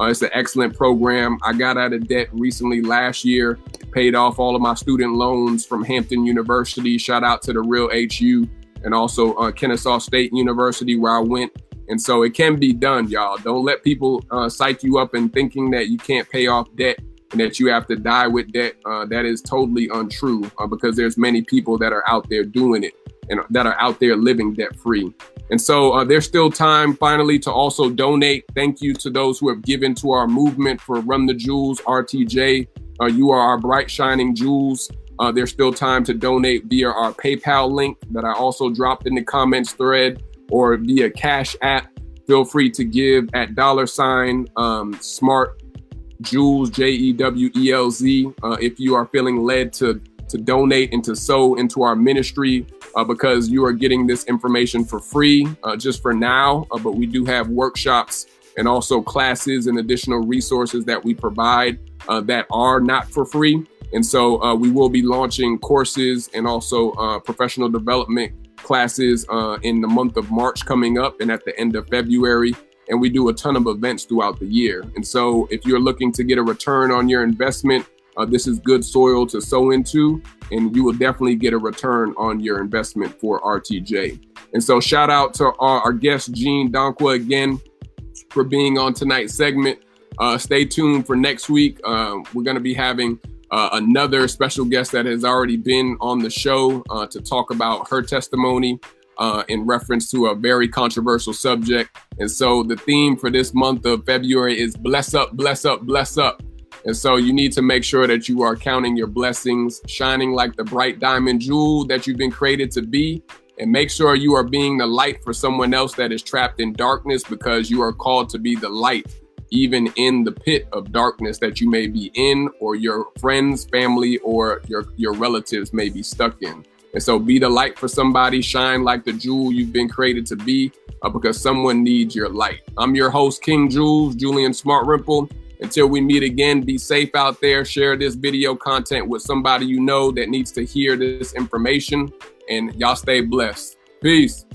uh, it's an excellent program. I got out of debt recently last year, paid off all of my student loans from Hampton University. Shout out to the real HU and also Kennesaw State University where I went and so it can be done, y'all. Don't let people uh, psych you up in thinking that you can't pay off debt and that you have to die with debt. Uh, that is totally untrue uh, because there's many people that are out there doing it and that are out there living debt free. And so uh, there's still time finally to also donate. Thank you to those who have given to our movement for Run the Jewels, RTJ. Uh, you are our bright, shining jewels. Uh, there's still time to donate via our PayPal link that I also dropped in the comments thread or via Cash App. Feel free to give at dollar sign um, smart jewels J E W E L Z uh, if you are feeling led to to donate and to sow into our ministry uh, because you are getting this information for free uh, just for now. Uh, but we do have workshops and also classes and additional resources that we provide uh, that are not for free. And so uh, we will be launching courses and also professional development classes uh, in the month of March coming up and at the end of February. And we do a ton of events throughout the year. And so if you're looking to get a return on your investment, uh, this is good soil to sow into, and you will definitely get a return on your investment for RTJ. And so shout out to our, our guest, Gene Dankwa, again for being on tonight's segment. Uh, stay tuned for next week. Uh, we're going to be having uh, another special guest that has already been on the show uh, to talk about her testimony uh, in reference to a very controversial subject. And so the theme for this month of February is bless up, bless up, bless up. And so you need to make sure that you are counting your blessings, shining like the bright diamond jewel that you've been created to be. And make sure you are being the light for someone else that is trapped in darkness because you are called to be the light even in the pit of darkness that you may be in or your friends, family, or your, your relatives may be stuck in. And so be the light for somebody, shine like the jewel you've been created to be uh, because someone needs your light. I'm your host, King Jules, Julian Smart Rimple. Until we meet again, be safe out there. Share this video content with somebody you know that needs to hear this information. And y'all stay blessed. Peace.